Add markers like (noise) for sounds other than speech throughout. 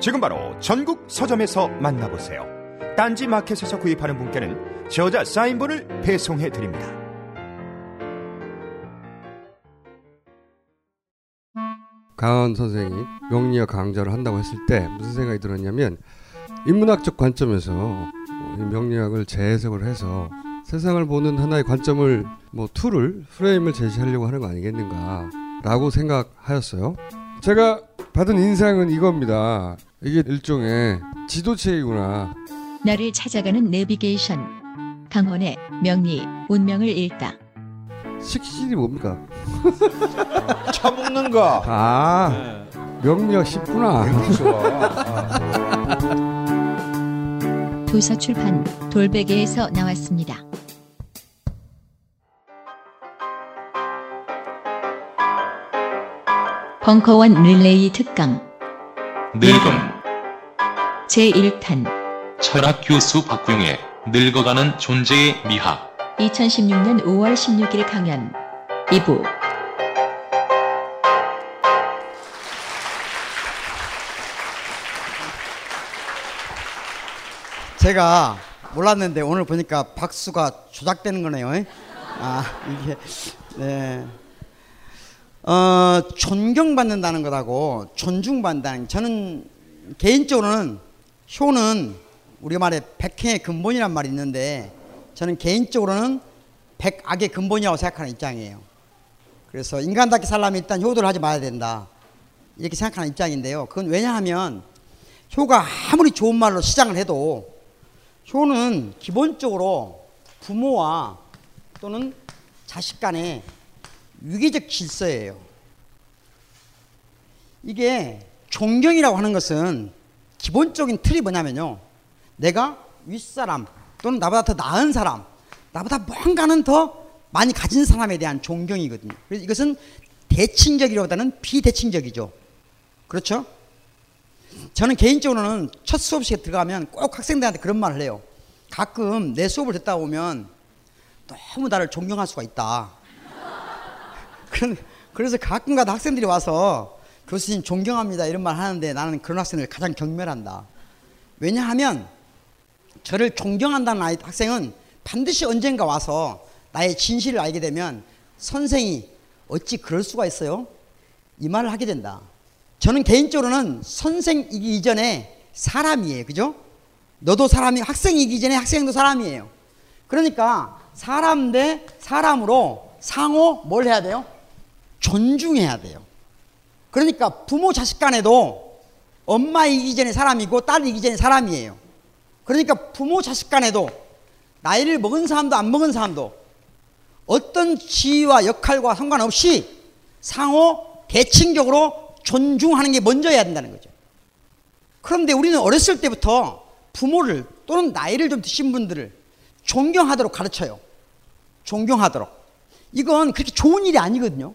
지금 바로 전국 서점에서 만나보세요. 딴지 마켓에서 구입하는 분께는 저자 사인본을 배송해 드립니다. 강원 선생이 명리학 강좌를 한다고 했을 때 무슨 생각이 들었냐면 인문학적 관점에서 명리학을 재해석을 해서 세상을 보는 하나의 관점을 뭐 tool을 프레임을 제시하려고 하는 거 아니겠는가라고 생각하였어요. 제가 받은 인상은 이겁니다. 이게 일종의 지도책이구나. 나를 찾아가는 내비게이션. 강헌의 명리 운명을 읽다. 식신이 뭡니까? (laughs) 처먹는 거. 아 네. 명리학 쉽구나. 아. (laughs) 도서출판 돌베개에서 나왔습니다. 벙커원 릴레이 특강 늙음 제1탄 철학 교수 박용의 늙어가는 존재의 미학 2016년 5월 16일 강연 2부 제가 몰랐는데 오늘 보니까 박수가 조작되는 거네요. 에? 아 이게 네. 어 존경받는다는 것하고 존중받는다는 저는 개인적으로는 효는 우리 말에 백행의 근본이란 말이 있는데 저는 개인적으로는 백악의 근본이라고 생각하는 입장이에요. 그래서 인간답게 살려면 일단 효도를 하지 말아야 된다. 이렇게 생각하는 입장인데요. 그건 왜냐하면 효가 아무리 좋은 말로 시장을 해도 효는 기본적으로 부모와 또는 자식 간의 유기적 질서예요. 이게 존경이라고 하는 것은 기본적인 틀이 뭐냐면요. 내가 윗사람 또는 나보다 더 나은 사람, 나보다 뭔가는 더 많이 가진 사람에 대한 존경이거든요. 그래서 이것은 대칭적이라보다는 비대칭적이죠. 그렇죠? 저는 개인적으로는 첫 수업 시간에 들어가면 꼭 학생들한테 그런 말을 해요. 가끔 내 수업을 듣다 보면 너무 나를 존경할 수가 있다. 그래서 가끔가다 학생들이 와서 교수님 존경합니다 이런 말 하는데 나는 그런 학생을 가장 경멸한다. 왜냐하면 저를 존경한다는 아이, 학생은 반드시 언젠가 와서 나의 진실을 알게 되면 선생이 어찌 그럴 수가 있어요? 이 말을 하게 된다. 저는 개인적으로는 선생이기 이전에 사람이에요. 그죠? 너도 사람이 학생이기 전에 학생도 사람이에요. 그러니까 사람 대 사람으로 상호 뭘 해야 돼요? 존중해야 돼요. 그러니까 부모 자식 간에도 엄마이기 전에 사람이고 딸이기 전에 사람이에요. 그러니까 부모 자식 간에도 나이를 먹은 사람도 안 먹은 사람도 어떤 지위와 역할과 상관없이 상호 대칭적으로 존중하는 게 먼저야 된다는 거죠. 그런데 우리는 어렸을 때부터 부모를 또는 나이를 좀 드신 분들을 존경하도록 가르쳐요. 존경하도록. 이건 그렇게 좋은 일이 아니거든요.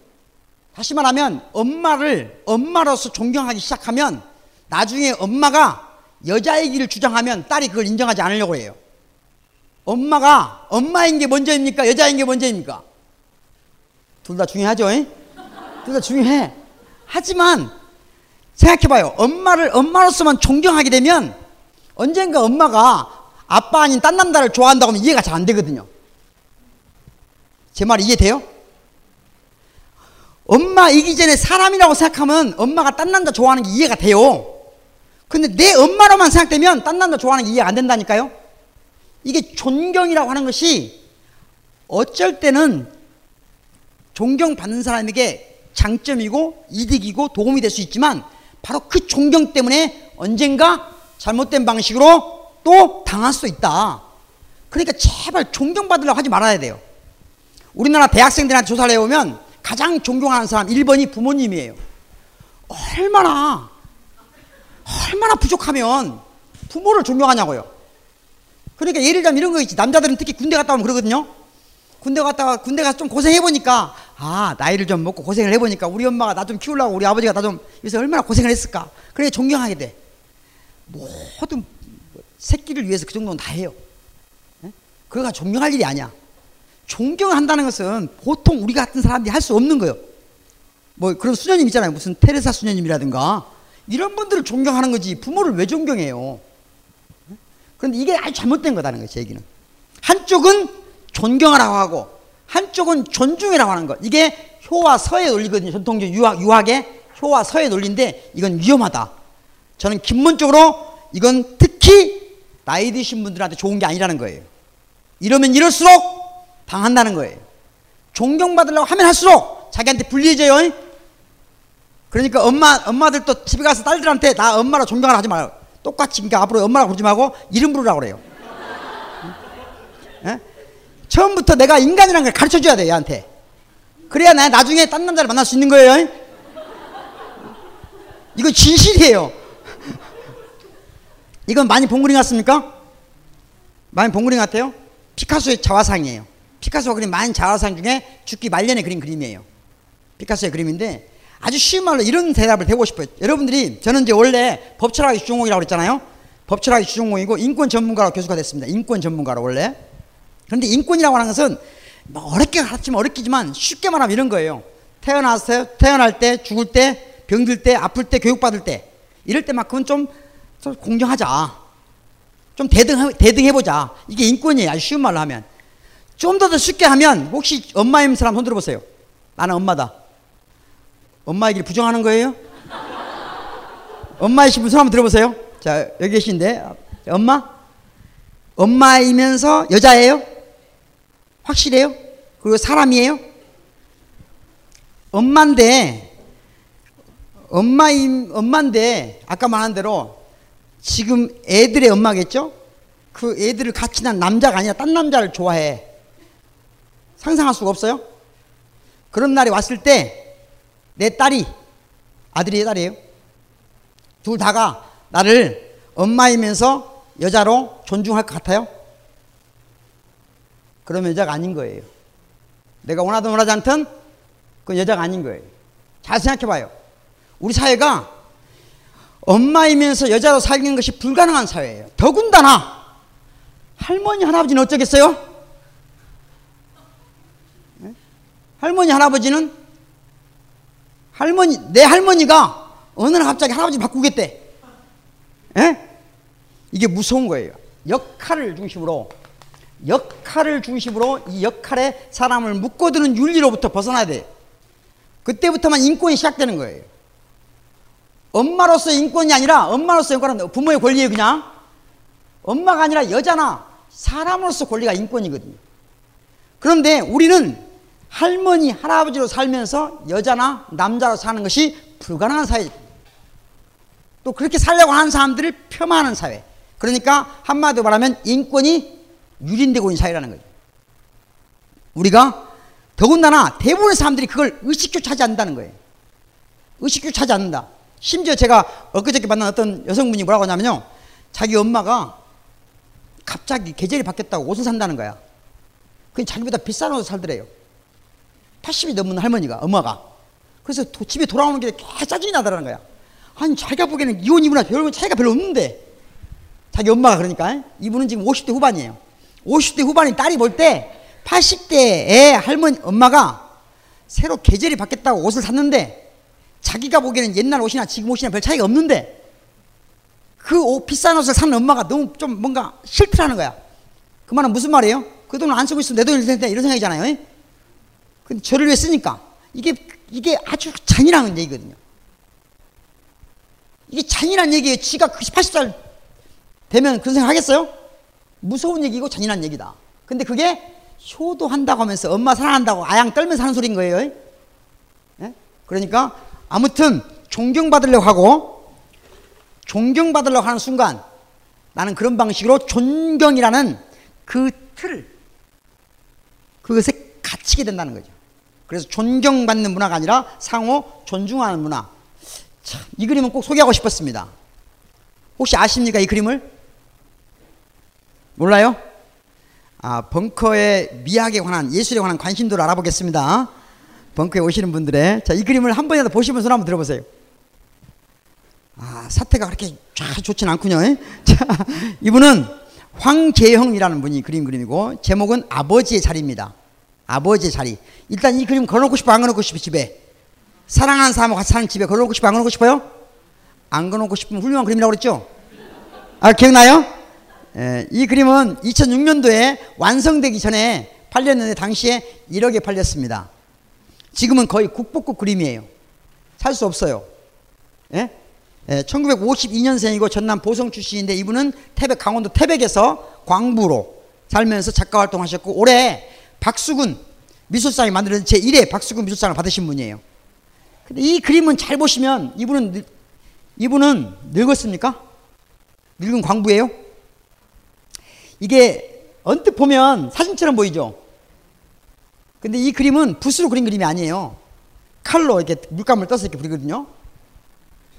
다시 말하면 엄마를 엄마로서 존경하기 시작하면 나중에 엄마가 여자이기를 주장하면 딸이 그걸 인정하지 않으려고 해요. 엄마가 엄마인 게 먼저입니까? 여자인 게 먼저입니까? 둘 다 중요하죠. 둘 다 중요해. 하지만 생각해봐요. 엄마를 엄마로서만 존경하게 되면 언젠가 엄마가 아빠 아닌 딴 남자를 좋아한다고 하면 이해가 잘 안 되거든요. 제 말 이해돼요? 엄마 이기 전에 사람이라고 생각하면 엄마가 딴 남자 좋아하는 게 이해가 돼요. 근데 내 엄마로만 생각되면 딴 남자 좋아하는 게 이해가 안 된다니까요? 이게 존경이라고 하는 것이 어쩔 때는 존경받는 사람에게 장점이고 이득이고 도움이 될 수 있지만 바로 그 존경 때문에 언젠가 잘못된 방식으로 또 당할 수 있다. 그러니까 제발 존경받으려고 하지 말아야 돼요. 우리나라 대학생들한테 조사를 해보면 가장 존경하는 사람 1번이 부모님이에요. 얼마나 얼마나 부족하면 부모를 존경하냐고요. 그러니까 예를 들면 이런 거 있지. 남자들은 특히 군대 갔다 오면 그러거든요. 군대 갔다가 군대 가서 좀 고생해 보니까 아 나이를 좀 먹고 고생을 해 보니까 우리 엄마가 나 좀 키우려고 우리 아버지가 나좀 그래서 얼마나 고생을 했을까. 그래 존경하게 돼. 모든 새끼를 위해서 그 정도는 다 해요. 예? 그거가 존경할 일이 아니야. 존경을 한다는 것은 보통 우리 같은 사람들이 할 수 없는 거예요. 뭐 그런 수녀님 있잖아요. 무슨 테레사 수녀님이라든가 이런 분들을 존경하는 거지 부모를 왜 존경해요? 그런데 이게 아주 잘못된 거다는 거죠. 얘기는 한쪽은 존경하라고 하고 한쪽은 존중이라고 하는 것. 이게 효와 서의 논리거든요. 전통적 유학, 유학의 효와 서의 논리인데 이건 위험하다. 저는 근본적으로 이건 특히 나이 드신 분들한테 좋은 게 아니라는 거예요. 이러면 이럴수록 당한다는 거예요. 존경받으려고 하면 할수록 자기한테 불리해져요. 그러니까 엄마, 엄마들도 집에 가서 딸들한테 나 엄마라 존경을 하지 말고 똑같이 그러니까 앞으로 엄마라고 부르지 말고 이름 부르라고 그래요. 예? 처음부터 내가 인간이라는 걸 가르쳐 줘야 돼, 얘한테. 그래야 나 나중에 딴 남자를 만날 수 있는 거예요. 이거 진실이에요. 이건 많이 본 그림 같습니까? 많이 본 그림 같아요? 피카소의 자화상이에요. 피카소가 그린 많은 자화상 중에 죽기 말년에 그린 그림이에요. 피카소의 그림인데 아주 쉬운 말로 이런 대답을 해보고 싶어요. 여러분들이 저는 이제 원래 법철학의 주전공이라고 그랬잖아요. 법철학의 주전공이고 인권 전문가로 교수가 됐습니다. 인권 전문가로 원래. 그런데 인권이라고 하는 것은 뭐 어렵게 가르치면 어렵겠지만 쉽게 말하면 이런 거예요. 태어나서 태어날 때, 죽을 때, 병들 때, 아플 때, 교육받을 때 이럴 때만큼은 좀, 좀 공정하자. 좀 대등 대등해 보자. 이게 인권이에요. 아주 쉬운 말로 하면. 좀 더 더 쉽게 하면 혹시 엄마인 사람 손 들어보세요. 나는 엄마다. 엄마 얘기를 부정하는 거예요? 엄마이신 분 손 한번 들어보세요. 자, 여기 계신데. 엄마? 엄마이면서 여자예요? 확실해요? 그리고 사람이에요? 엄마인데, 엄마임, 엄마인데, 아까 말한 대로 지금 애들의 엄마겠죠? 그 애들을 같이 난 남자가 아니라 딴 남자를 좋아해. 상상할 수가 없어요? 그런 날이 왔을 때 내 딸이 아들이 딸이에요. 둘 다가 나를 엄마이면서 여자로 존중할 것 같아요? 그러면 여자가 아닌 거예요. 내가 원하든 원하지 않든 그건 여자가 아닌 거예요. 잘 생각해 봐요. 우리 사회가 엄마이면서 여자로 살기는 것이 불가능한 사회예요. 더군다나 할머니 할아버지는 어쩌겠어요? 네? 할머니 할아버지는 할머니 내 할머니가 어느 날 갑자기 할아버지 바꾸겠대. 에? 이게 무서운 거예요. 역할을 중심으로 역할을 중심으로 이 역할에 사람을 묶어두는 윤리로부터 벗어나야 돼. 그때부터만 인권이 시작되는 거예요. 엄마로서 인권이 아니라 엄마로서 인권은 부모의 권리예요, 그냥. 엄마가 아니라 여자나 사람으로서 권리가 인권이거든요. 그런데 우리는 할머니, 할아버지로 살면서 여자나 남자로 사는 것이 불가능한 사회. 또 그렇게 살려고 하는 사람들을 폄하하는 사회. 그러니까 한마디로 말하면 인권이 유린되고 있는 사회라는 거죠. 우리가 더군다나 대부분의 사람들이 그걸 의식조차 하지 않는다는 거예요. 의식조차 하지 않는다. 심지어 제가 엊그저께 만난 어떤 여성분이 뭐라고 하냐면요. 자기 엄마가 갑자기 계절이 바뀌었다고 옷을 산다는 거야. 그 자기보다 비싼 옷을 살더래요. 80이 넘는 할머니가, 엄마가. 그래서 도, 집에 돌아오는 길에 개 짜증이 나더라는 거야. 아니, 자기가 보기에는 이혼이구나. 별로 차이가 별로 없는데. 자기 엄마가 그러니까. 이분은 지금 50대 후반이에요. 50대 후반인 딸이 볼 때 80대의 할머니, 엄마가 새로 계절이 바뀌었다고 옷을 샀는데 자기가 보기에는 옛날 옷이나 지금 옷이나 별 차이가 없는데 그 옷, 비싼 옷을 사는 엄마가 너무 좀 뭔가 싫더라는 거야. 그 말은 무슨 말이에요? 그 돈을 안 쓰고 있으면 내 돈일 텐데 이런 생각이잖아요. 근데 저를 위해 쓰니까 이게 이게 아주 잔인한 얘기거든요. 이게 잔인한 얘기예요. 지가 80살 되면 그런 생각 하겠어요? 무서운 얘기고 잔인한 얘기다. 근데 그게 효도한다고 하면서 엄마 사랑한다고 아양 떨면서 하는 소리인 거예요. 예? 그러니까 아무튼 존경받으려고 하고 존경받으려고 하는 순간 나는 그런 방식으로 존경이라는 그 틀을 그것에 갇히게 된다는 거죠. 그래서 존경받는 문화가 아니라 상호 존중하는 문화. 참, 이 그림은 꼭 소개하고 싶었습니다. 혹시 아십니까? 이 그림을? 몰라요? 아, 벙커의 미학에 관한 예술에 관한 관심도를 알아보겠습니다. 벙커에 오시는 분들의 자, 이 그림을 한 번이라도 보시면 손 한번 들어보세요. 아, 사태가 그렇게 쫙 좋진 않군요. (laughs) 자, 이분은 황재형이라는 분이 그린 그림이고 제목은 아버지의 자리입니다. 아버지의 자리. 일단 이 그림 걸어놓고 싶어 안 걸어놓고 싶어 집에 사랑하는 사람하고 같이 사는 집에 걸어놓고 싶어 안 걸어놓고 싶어요? 안 걸어놓고 싶으면 훌륭한 그림이라고 그랬죠? 아 기억나요? 예, 이 그림은 2006년도에 완성되기 전에 팔렸는데 당시에 1억에 팔렸습니다. 지금은 거의 국보급 그림이에요. 살 수 없어요. 예? 예, 1952년생이고 전남 보성 출신인데 이분은 태백 강원도 태백에서 광부로 살면서 작가 활동하셨고 올해 박수근 미술상이 만드는 제1회 박수근 미술상을 받으신 분이에요. 근데 이 그림은 잘 보시면 이분은 늙- 이분은 늙었습니까? 늙은 광부예요? 이게 언뜻 보면 사진처럼 보이죠. 근데 이 그림은 붓으로 그린 그림이 아니에요. 칼로 이렇게 물감을 떠서 이렇게 그리거든요.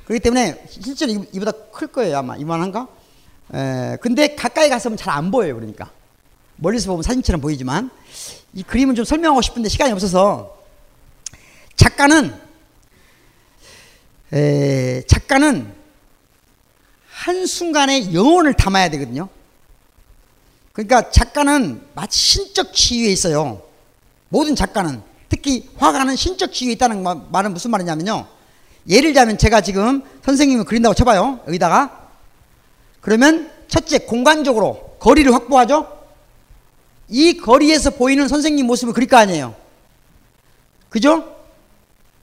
그렇기 때문에 실제로 이- 이보다 클 거예요 아마 이만한가? 에, 근데 가까이 가서는 잘안 보여요 그러니까 멀리서 보면 사진처럼 보이지만 이 그림은 좀 설명하고 싶은데 시간이 없어서 작가는 에, 작가는 한 순간에 영혼을 담아야 되거든요. 그러니까 작가는 마치 신적 지위에 있어요. 모든 작가는 특히 화가는 신적 지위에 있다는 마- 말은 무슨 말이냐면요. 예를 들자면 제가 지금 선생님을 그린다고 쳐봐요. 여기다가 그러면 첫째 공간적으로 거리를 확보하죠. 이 거리에서 보이는 선생님 모습을 그릴 거 아니에요. 그죠?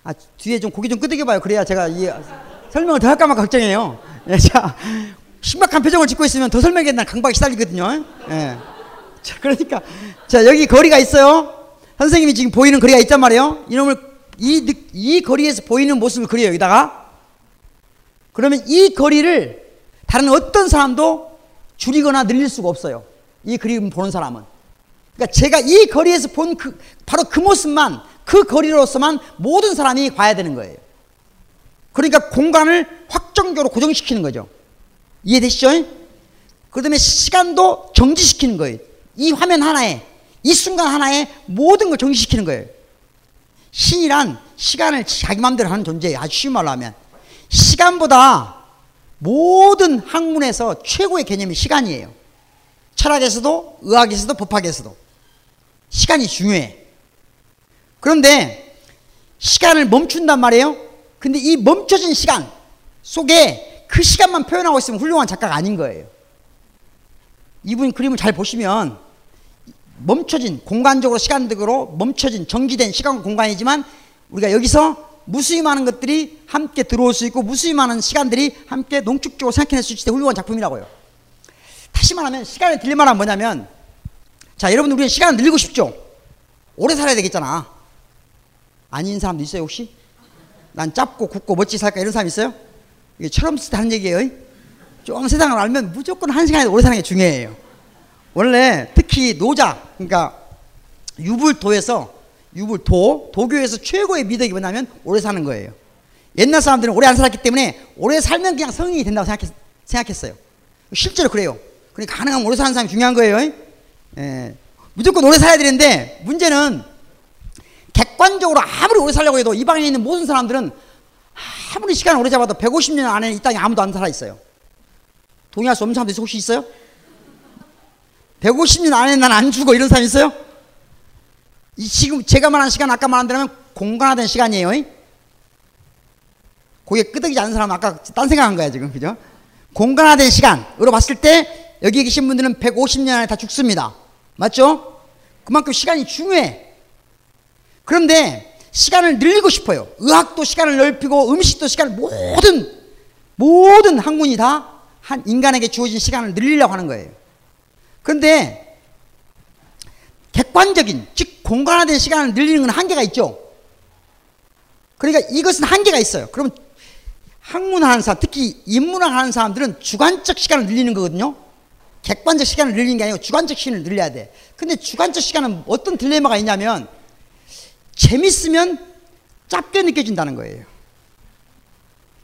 아, 뒤에 좀 고개 좀 끄덕여 봐요. 그래야 제가 이 설명을 더 할까 말까 걱정해요. 예, 자, 심각한 표정을 짓고 있으면 더 설명에 난 강박에 시달리거든요. 예. 자, 그러니까 자, 여기 거리가 있어요. 선생님이 지금 보이는 거리가 있단 말이에요. 이놈을 이, 느- 이 거리에서 보이는 모습을 그려요. 여기다가. 그러면 이 거리를 다른 어떤 사람도 줄이거나 늘릴 수가 없어요. 이 그림 보는 사람은. 그러니까 제가 이 거리에서 본 그, 바로 그 모습만 그 거리로서만 모든 사람이 봐야 되는 거예요. 그러니까 공간을 확정적으로 고정시키는 거죠. 이해되시죠? 그 다음에 시간도 정지시키는 거예요. 이 화면 하나에, 이 순간 하나에 모든 걸 정지시키는 거예요. 신이란 시간을 자기 마음대로 하는 존재예요. 아주 쉬운 말로 하면. 시간보다 모든 학문에서 최고의 개념이 시간이에요. 철학에서도, 의학에서도, 법학에서도. 시간이 중요해. 그런데 시간을 멈춘단 말이에요. 근데 이 멈춰진 시간 속에 그 시간만 표현하고 있으면 훌륭한 작가가 아닌 거예요. 이분 그림을 잘 보시면 멈춰진 공간적으로 시간적으로 멈춰진 정지된 시간 공간이지만 우리가 여기서 무수히 많은 것들이 함께 들어올 수 있고 무수히 많은 시간들이 함께 농축적으로 생각해낼 수 있을 때 훌륭한 작품이라고요. 다시 말하면 시간의 딜레마는 뭐냐면 자 여러분 우리는 시간을 늘리고 싶죠. 오래 살아야 되겠잖아. 아닌 사람도 있어요 혹시? 난 짧고 굵고 멋지게 살까 이런 사람 있어요? 이게 철없을 때 하는 얘기예요. 좀 세상을 알면 무조건 한 시간에 오래 사는 게 중요해요. 원래 특히 노자 그러니까 유불도에서 유불도 도교에서 최고의 미덕이 뭐냐면 오래 사는 거예요. 옛날 사람들은 오래 안 살았기 때문에 오래 살면 그냥 성인이 된다고 생각했, 생각했어요. 실제로 그래요. 그러니까 가능하면 오래 사는 사람이 중요한 거예요. 예. 무조건 오래 살아야 되는데 문제는 객관적으로 아무리 오래 살려고 해도 이 방에 있는 모든 사람들은 아무리 시간을 오래 잡아도 150년 안에 이 땅에 아무도 안 살아 있어요. 동의할 수 없는 사람도 혹시 있어요? 150년 안에 난 안 죽어 이런 사람 있어요? 이 지금 제가 말한 시간 아까 말한 대로면 공간화된 시간이에요. 고개 끄덕이지 않는 사람은 아까 딴 생각한 거야 지금 그죠? 공간화된 시간으로 봤을 때 여기 계신 분들은 150년 안에 다 죽습니다. 맞죠? 그만큼 시간이 중요해. 그런데 시간을 늘리고 싶어요. 의학도 시간을 넓히고 음식도 시간을 모든 모든 학문이 다 한 인간에게 주어진 시간을 늘리려고 하는 거예요. 그런데 객관적인 즉 공간화된 시간을 늘리는 건 한계가 있죠. 그러니까 이것은 한계가 있어요. 그러면 학문하는 사람, 특히 인문학 하는 사람들은 주관적 시간을 늘리는 거거든요. 객관적 시간을 늘리는 게 아니고 주관적 시간을 늘려야 돼. 근데 주관적 시간은 어떤 딜레마가 있냐면 재밌으면 짧게 느껴진다는 거예요.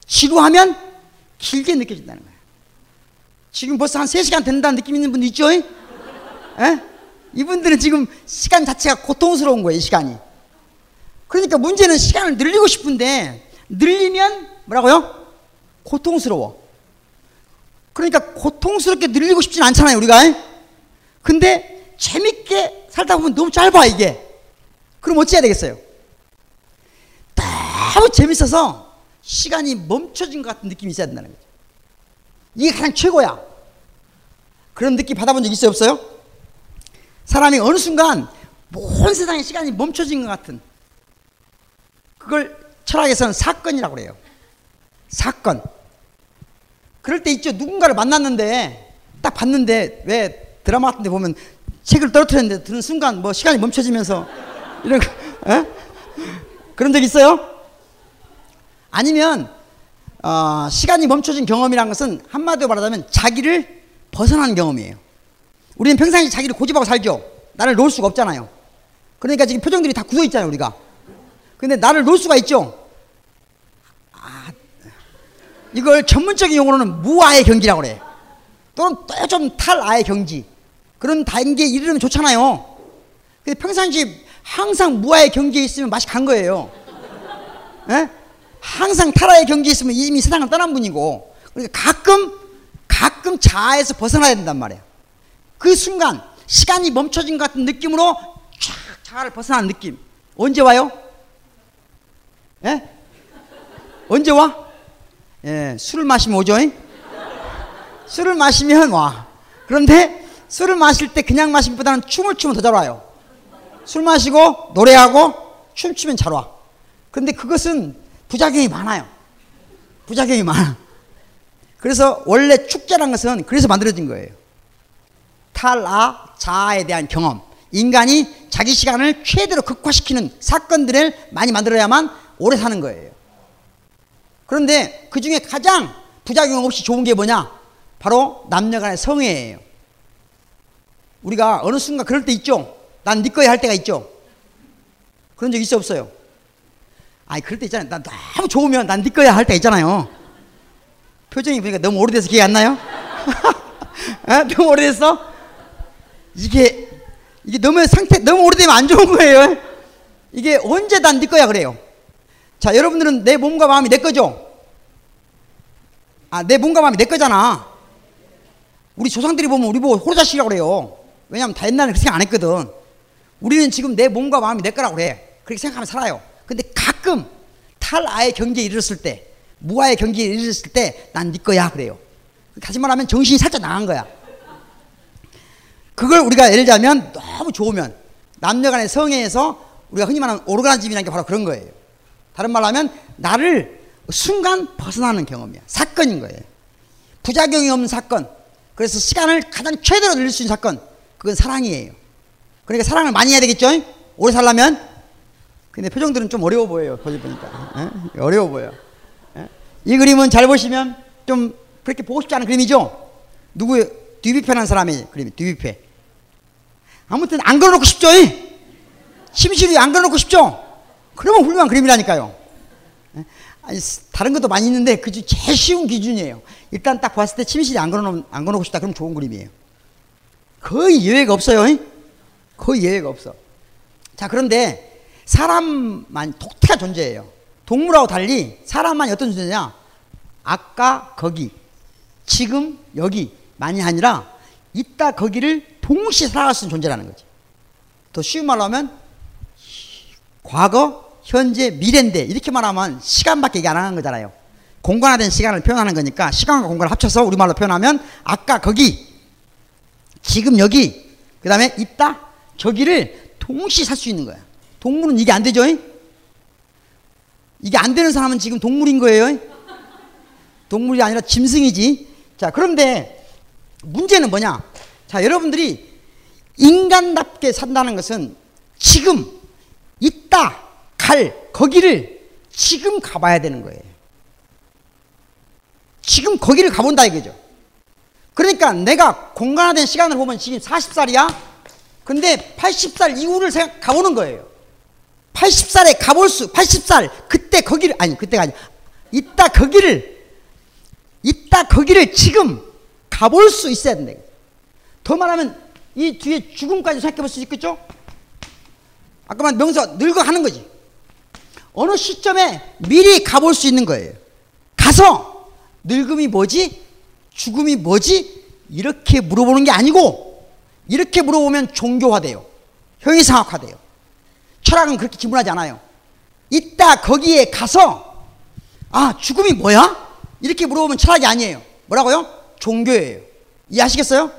지루하면 길게 느껴진다는 거예요. 지금 벌써 한 3시간 된다는 느낌 있는 분도 있죠? 에? 이분들은 지금 시간 자체가 고통스러운 거예요, 이 시간이. 그러니까 문제는 시간을 늘리고 싶은데 늘리면 뭐라고요? 고통스러워. 그러니까 고통스럽게 늘리고 싶진 않잖아요, 우리가. 근데 재밌게 살다 보면 너무 짧아, 이게. 그럼 어찌해야 되겠어요? 너무 재밌어서 시간이 멈춰진 것 같은 느낌이 있어야 된다는 거죠. 이게 가장 최고야. 그런 느낌 받아본 적 있어요, 없어요? 사람이 어느 순간 온 세상의 시간이 멈춰진 것 같은 그걸 철학에서는 사건이라고 그래요. 사건. 그럴 때 있죠. 누군가를 만났는데 딱 봤는데 왜 드라마 같은 데 보면 책을 떨어뜨렸는데 드는 순간 뭐 시간이 멈춰지면서 이런 거, 에? 그런 적 있어요? 아니면 어, 시간이 멈춰진 경험이란 것은 한마디로 말하자면 자기를 벗어난 경험이에요. 우리는 평상시 자기를 고집하고 살죠. 나를 놓을 수가 없잖아요. 그러니까 지금 표정들이 다 굳어 있잖아요, 우리가. 근데 나를 놓을 수가 있죠. 아, 이걸 전문적인 용어로는 무아의 경지라고 그래. 또는 또 좀 탈아의 경지. 그런 단계에 이르면 좋잖아요. 근데 평상시 항상 무아의 경지에 있으면 맛이 간 거예요. 에? 항상 탈아의 경지에 있으면 이미 세상을 떠난 분이고. 그러니까 가끔, 가끔 자아에서 벗어나야 된단 말이야. 그 순간, 시간이 멈춰진 것 같은 느낌으로 쫙 자아를 벗어난 느낌. 언제 와요? 예? 언제 와? 예, 술을 마시면 오죠? 술을 마시면 와. 그런데 술을 마실 때 그냥 마시기보다는 춤을 추면 더 잘 와요. 술 마시고 노래하고 춤추면 잘 와. 그런데 그것은 부작용이 많아요. 부작용이 많아. 그래서 원래 축제란 것은 그래서 만들어진 거예요. 탈아, 자아에 대한 경험. 인간이 자기 시간을 최대로 극화시키는 사건들을 많이 만들어야만 오래 사는 거예요. 그런데 그 중에 가장 부작용 없이 좋은 게 뭐냐? 바로 남녀 간의 성애예요. 우리가 어느 순간 그럴 때 있죠? 난 네 거야 할 때가 있죠? 그런 적 있어 없어요? 아니, 그럴 때 있잖아요. 난 너무 좋으면 난 네 거야 할 때 있잖아요. 표정이 보니까 너무 오래돼서 기억이 안 나요? (laughs) 에? 너무 오래됐어? 이게, 이게 너무 상태, 너무 오래되면 안 좋은 거예요. 이게 언제 난 네 거야 그래요. 자, 여러분들은 내 몸과 마음이 내 거죠? 아, 내 몸과 마음이 내 거잖아. 우리 조상들이 보면 우리 보고 호로자식이라고 그래요. 왜냐하면 다 옛날에 그렇게 생각 안 했거든. 우리는 지금 내 몸과 마음이 내 거라고 그래. 그렇게 생각하면 살아요. 근데 가끔 탈아의 경지에 이르렀을 때, 무아의 경지에 이르렀을 때, 난 네 거야. 그래요. 다시 말하면 정신이 살짝 나간 거야. 그걸 우리가 예를 들자면 너무 좋으면 남녀 간의 성애에서 우리가 흔히 말하는 오르가즘이라는 게 바로 그런 거예요. 다른 말로 하면 나를 순간 벗어나는 경험이야. 사건인 거예요. 부작용이 없는 사건. 그래서 시간을 가장 최대로 늘릴 수 있는 사건. 그건 사랑이에요. 그러니까 사랑을 많이 해야 되겠죠? 오래 살려면? 근데 표정들은 좀 어려워 보여요. 거기 보니까. 에? 어려워 보여. 에? 이 그림은 잘 보시면 좀 그렇게 보고 싶지 않은 그림이죠? 누구의 듀비페라는 사람의 그림이 듀비페. 아무튼 안 그려놓고 싶죠? 심실이 안 그려놓고 싶죠? 그러면 훌륭한 그림이라니까요. 아니, 다른 것도 많이 있는데 그중 제일 쉬운 기준이에요. 일단 딱 봤을 때 침실이 안 걸어놓, 안 걸어놓고 싶다. 그럼 좋은 그림이에요. 거의 예외가 없어요. 거의 예외가 없어. 자, 그런데 사람만 독특한 존재예요. 동물하고 달리 사람만 어떤 존재냐? 아까 거기, 지금 여기 만이 아니라 이따 거기를 동시에 살아갈 수 있는 존재라는 거지. 더 쉬운 말로 하면 과거, 현재, 미래인데 이렇게 말하면 시간밖에 얘기 안 하는 거잖아요. 공간화된 시간을 표현하는 거니까 시간과 공간을 합쳐서 우리말로 표현하면 아까 거기, 지금 여기, 그 다음에 있다, 저기를 동시에 살 수 있는 거야. 동물은 이게 안 되죠? 이게 안 되는 사람은 지금 동물인 거예요. 동물이 아니라 짐승이지. 자, 그런데 문제는 뭐냐? 자, 여러분들이 인간답게 산다는 것은 지금 있다 갈 거기를 지금 가봐야 되는 거예요. 지금 거기를 가본다 이거죠. 그러니까 내가 공간화된 시간을 보면 지금 40살이야. 근데 80살 이후를 생각 가보는 거예요. 80살에 가볼 수, 80살 그때 거기를 아니 그때가 아니 이따 거기를 이따 거기를 지금 가볼 수 있어야 된다. 더 말하면 이 뒤에 죽음까지 생각해 볼 수 있겠죠? 아까 말 명사 늙어가는 거지. 어느 시점에 미리 가볼 수 있는 거예요. 가서 늙음이 뭐지? 죽음이 뭐지? 이렇게 물어보는 게 아니고 이렇게 물어보면 종교화돼요. 형이상학화돼요. 철학은 그렇게 질문하지 않아요. 이따 거기에 가서 아 죽음이 뭐야? 이렇게 물어보면 철학이 아니에요. 뭐라고요? 종교예요. 이해하시겠어요?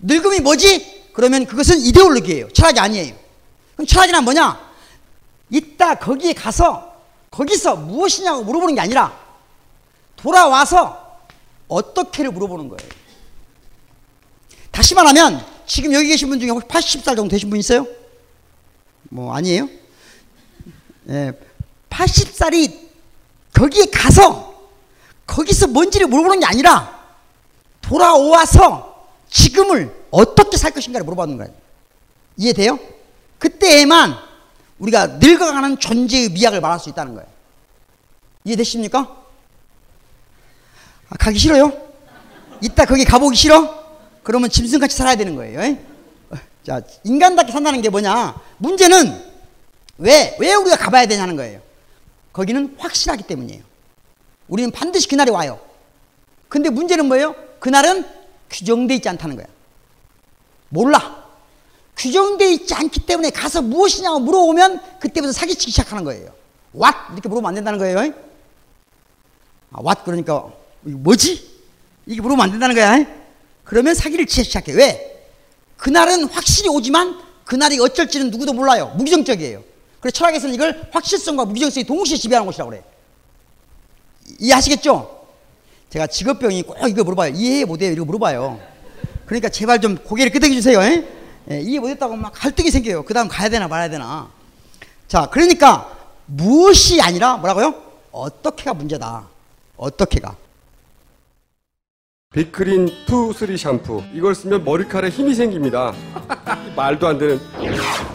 늙음이 뭐지? 그러면 그것은 이데올로기예요. 철학이 아니에요. 그럼 철학이란 뭐냐? 이따 거기에 가서 거기서 무엇이냐고 물어보는 게 아니라 돌아와서 어떻게를 물어보는 거예요. 다시 말하면 지금 여기 계신 분 중에 혹시 80살 정도 되신 분 있어요? 뭐 아니에요? 예, 80살이 거기에 가서 거기서 뭔지를 물어보는 게 아니라 돌아와서 지금을 어떻게 살 것인가를 물어보는 거예요. 이해돼요? 그때에만 우리가 늙어가는 존재의 미학을 말할 수 있다는 거예요. 이해되십니까? 아, 가기 싫어요? 이따 거기 가보기 싫어? 그러면 짐승같이 살아야 되는 거예요. 에? 자, 인간답게 산다는 게 뭐냐? 문제는 왜, 왜 우리가 가봐야 되냐는 거예요. 거기는 확실하기 때문이에요. 우리는 반드시 그날이 와요. 근데 문제는 뭐예요? 그날은 규정되어 있지 않다는 거야. 몰라. 규정되어 있지 않기 때문에 가서 무엇이냐고 물어보면 그때부터 사기치기 시작하는 거예요. what? 이렇게 물어보면 안 된다는 거예요. 아, what? 그러니까 뭐지? 이게 물어보면 안 된다는 거야. 그러면 사기를 치기 시작해. 왜? 그날은 확실히 오지만 그날이 어쩔지는 누구도 몰라요. 무기정적이에요. 그래서 철학에서는 이걸 확실성과 무기정성이 동시에 지배하는 것이라고 그래. 이해하시겠죠? 제가 직업병이 꼭 이거 물어봐요. 이해 못해요. 이거 물어봐요. 그러니까 제발 좀 고개를 끄덕여 주세요. 예, 이해 못했다고 막 갈등이 생겨요. 그 다음 가야 되나 말아야 되나. 자, 그러니까 무엇이 아니라 뭐라고요? 어떻게가 문제다. 어떻게가. 빅그린 투 쓰리 샴푸 이걸 쓰면 머리카락에 힘이 생깁니다 (laughs) 말도 안 되는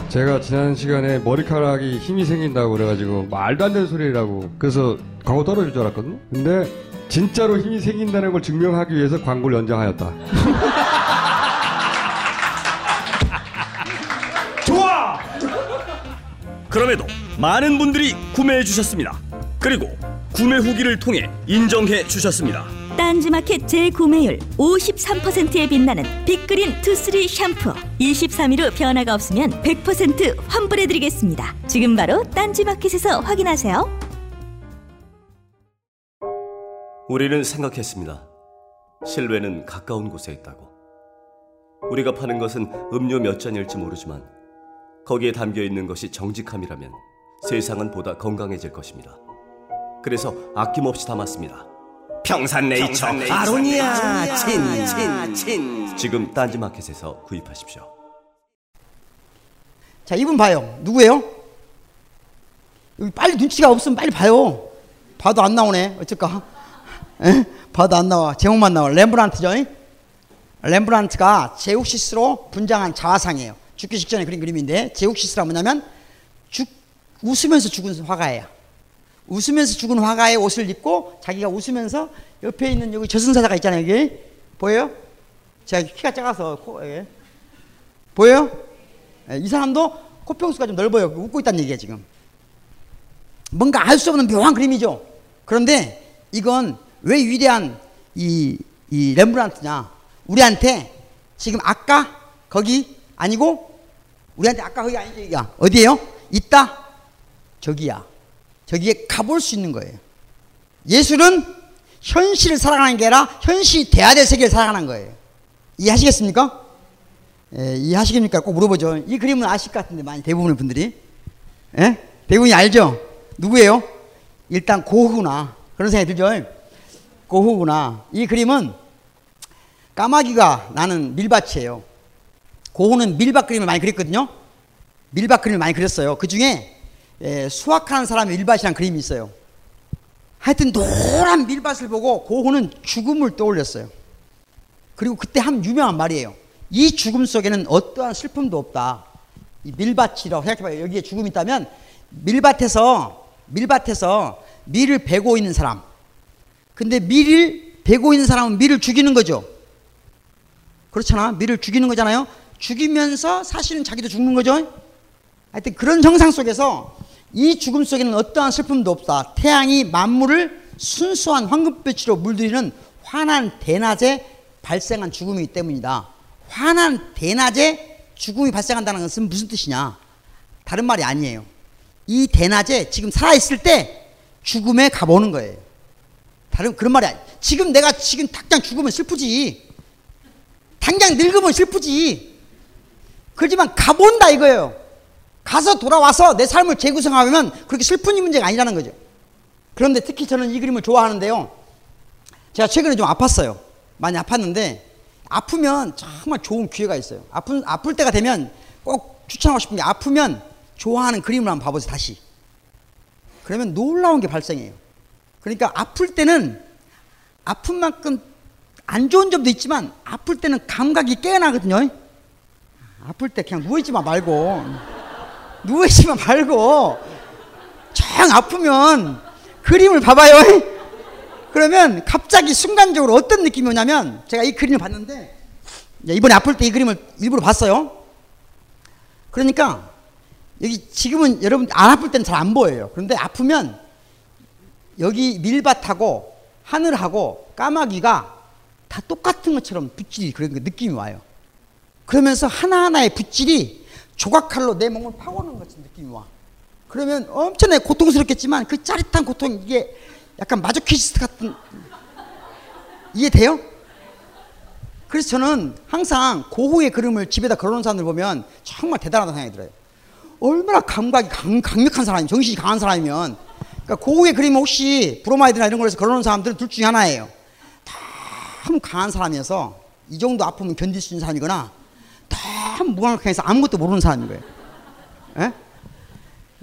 제가 지난 시간에 머리카락이 힘이 생긴다고 그래가지고 말도 안 되는 소리라고 그래서 광고 떨어질 줄 알았거든요. 근데 진짜로 힘이 생긴다는 걸 증명하기 위해서 광고를 연장하였다. (laughs) 그럼에도 많은 분들이 구매해 주셨습니다. 그리고 구매 후기를 통해 인정해 주셨습니다. 딴지마켓 재구매율 53%에 빛나는 빅그린 투쓰리 샴푸 23일 후 변화가 없으면 100% 환불해드리겠습니다. 지금 바로 딴지마켓에서 확인하세요. 우리는 생각했습니다. 실외는 가까운 곳에 있다고. 우리가 파는 것은 음료 몇 잔일지 모르지만 거기에 담겨 있는 것이 정직함이라면 세상은 보다 건강해질 것입니다. 그래서 아낌없이 담았습니다. 평산네이처 아로니아 친친친 지금 딴지마켓에서 구입하십시오. 자, 이분 봐요. 누구예요? 여기 빨리 눈치가 없으면 빨리 봐요. 봐도 안 나오네. 어쩔까? 에? 봐도 안 나와. 제목만 나와. 렘브란트죠? 렘브란트가 제욱시스로 분장한 자화상이에요. 죽기 직전에 그린 그림인데 제욱시스가 뭐냐면 죽, 웃으면서 죽은 화가예요. 웃으면서 죽은 화가의 옷을 입고 자기가 웃으면서 옆에 있는 여기 저승사자가 있잖아요. 여기 보여요? 제가 키가 작아서 코, 예. 보여요? 예, 이 사람도 코평수가 좀 넓어요. 웃고 있다는 얘기예요 지금. 뭔가 알 수 없는 묘한 그림이죠. 그런데 이건 왜 위대한 이, 이 렘브란트냐? 우리한테 지금 아까 거기 아니고 우리한테 아까 거기 여기가 어디에요? 있다 저기야. 저기에 가볼 수 있는 거예요. 예술은 현실을 살아가는 게 아니라 현실이 돼야 될 세계를 살아가는 거예요. 이해하시겠습니까? 예, 이해하시겠습니까? 꼭 물어보죠. 이 그림은 아실 것 같은데 많이 대부분의 분들이 예? 대부분이 알죠? 누구예요? 일단 고흐구나 그런 생각이 들죠? 고흐구나 이 그림은 까마귀가 나는 밀밭이에요. 고흐는 밀밭 그림을 많이 그렸거든요. 밀밭 그림을 많이 그렸어요. 그 중에 예, 수학하는 사람의 밀밭이라는 그림이 있어요. 하여튼 노란 밀밭을 보고 고흐는 죽음을 떠올렸어요. 그리고 그때 한 유명한 말이에요. 이 죽음 속에는 어떠한 슬픔도 없다. 이 밀밭이라고 생각해봐요. 여기에 죽음이 있다면 밀밭에서 밀밭에서 밀을 베고 있는 사람. 근데 밀을 베고 있는 사람은 밀을 죽이는 거죠. 그렇잖아. 밀을 죽이는 거잖아요. 죽이면서 사실은 자기도 죽는 거죠. 하여튼 그런 형상 속에서 이 죽음 속에는 어떠한 슬픔도 없다. 태양이 만물을 순수한 황금빛으로 물들이는 환한 대낮에 발생한 죽음이기 때문이다. 환한 대낮에 죽음이 발생한다는 것은 무슨 뜻이냐? 다른 말이 아니에요. 이 대낮에 지금 살아있을 때 죽음에 가보는 거예요. 다른 그런 말이 아니 지금 내가 지금 당장 죽으면 슬프지. 당장 늙으면 슬프지. 그렇지만 가본다 이거예요. 가서 돌아와서 내 삶을 재구성하면 그렇게 슬픈 문제가 아니라는 거죠. 그런데 특히 저는 이 그림을 좋아하는데요. 제가 최근에 좀 아팠어요. 많이 아팠는데 아프면 정말 좋은 기회가 있어요. 아픈 아플 때가 되면 꼭 추천하고 싶은 게 아프면 좋아하는 그림을 한번 봐보세요. 다시. 그러면 놀라운 게 발생해요. 그러니까 아플 때는 아픈 만큼 안 좋은 점도 있지만 아플 때는 감각이 깨어나거든요. 아플 때 그냥 누워있지만 말고 누워있지만 말고 정 아프면 그림을 봐봐요. 그러면 갑자기 순간적으로 어떤 느낌이 오냐면 제가 이 그림을 봤는데 이번에 아플 때 이 그림을 일부러 봤어요. 그러니까 여기 지금은 여러분 안 아플 때는 잘 안 보여요. 그런데 아프면 여기 밀밭하고 하늘하고 까마귀가 다 똑같은 것처럼 붓질이 그런 느낌이 와요. 그러면서 하나하나의 붓질이 조각칼로 내 몸을 파고는 것처럼 느낌이 와. 그러면 엄청나게 고통스럽겠지만 그 짜릿한 고통 이게 약간 마조키스트 같은 이해돼요? 그래서 저는 항상 고흐의 그림을 집에다 걸어놓은 사람들 보면 정말 대단하다 생각이 들어요. 얼마나 감각이 강, 강력한 사람이 정신이 강한 사람이면 그러니까 고흐의 그림 혹시 브로마이드나 이런 걸해서 걸어놓은 사람들은 둘 중에 하나예요. 너무 강한 사람이어서 이 정도 아프면 견딜 수 있는 사람이거나 너무 무감각해서 아무것도 모르는 사람인 거예요. 에?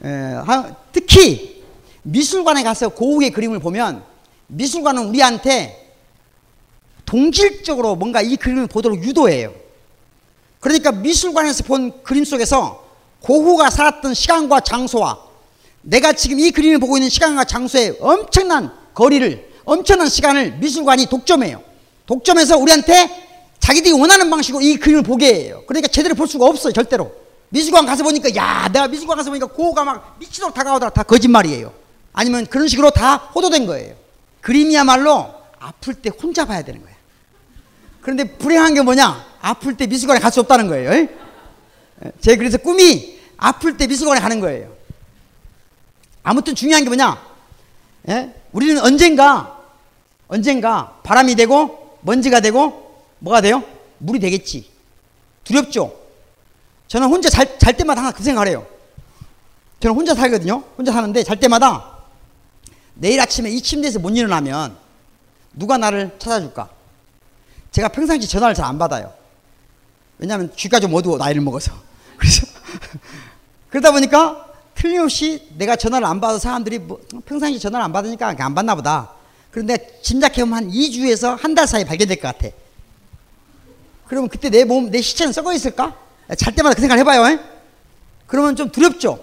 에, 특히 미술관에 가서 고흐의 그림을 보면 미술관은 우리한테 동질적으로 뭔가 이 그림을 보도록 유도해요. 그러니까 미술관에서 본 그림 속에서 고흐가 살았던 시간과 장소와 내가 지금 이 그림을 보고 있는 시간과 장소의 엄청난 거리를 엄청난 시간을 미술관이 독점해요. 독점해서 우리한테 자기들이 원하는 방식으로 이 그림을 보게 해요. 그러니까 제대로 볼 수가 없어요, 절대로. 미술관 가서 보니까 야, 내가 미술관 가서 보니까 고흐가 막 미치도록 다가오더라. 다 거짓말이에요. 아니면 그런 식으로 다 호도된 거예요. 그림이야말로 아플 때 혼자 봐야 되는 거예요. 그런데 불행한 게 뭐냐? 아플 때 미술관에 갈 수 없다는 거예요. 제 그래서 꿈이 아플 때 미술관에 가는 거예요. 아무튼 중요한 게 뭐냐? 예? 우리는 언젠가 언젠가 바람이 되고 먼지가 되고 뭐가 돼요? 물이 되겠지. 두렵죠. 저는 혼자 잘, 잘 때마다 항상 그 생각을 해요. 저는 혼자 살거든요. 혼자 사는데 잘 때마다 내일 아침에 이 침대에서 못 일어나면 누가 나를 찾아줄까? 제가 평상시 전화를 잘 안 받아요. 왜냐하면 귀가 좀 어두워 나이를 먹어서. (laughs) 그래서 그러다 보니까 틀림없이 내가 전화를 안 받아서 사람들이 뭐 평상시 전화를 안 받으니까 안 받나 보다. 그런데 짐작해보면 한 2주에서 한 달 사이에 발견될 것 같아. 그러면 그때 내 몸, 내 시체는 썩어 있을까? 잘 때마다 그 생각을 해봐요. 에? 그러면 좀 두렵죠?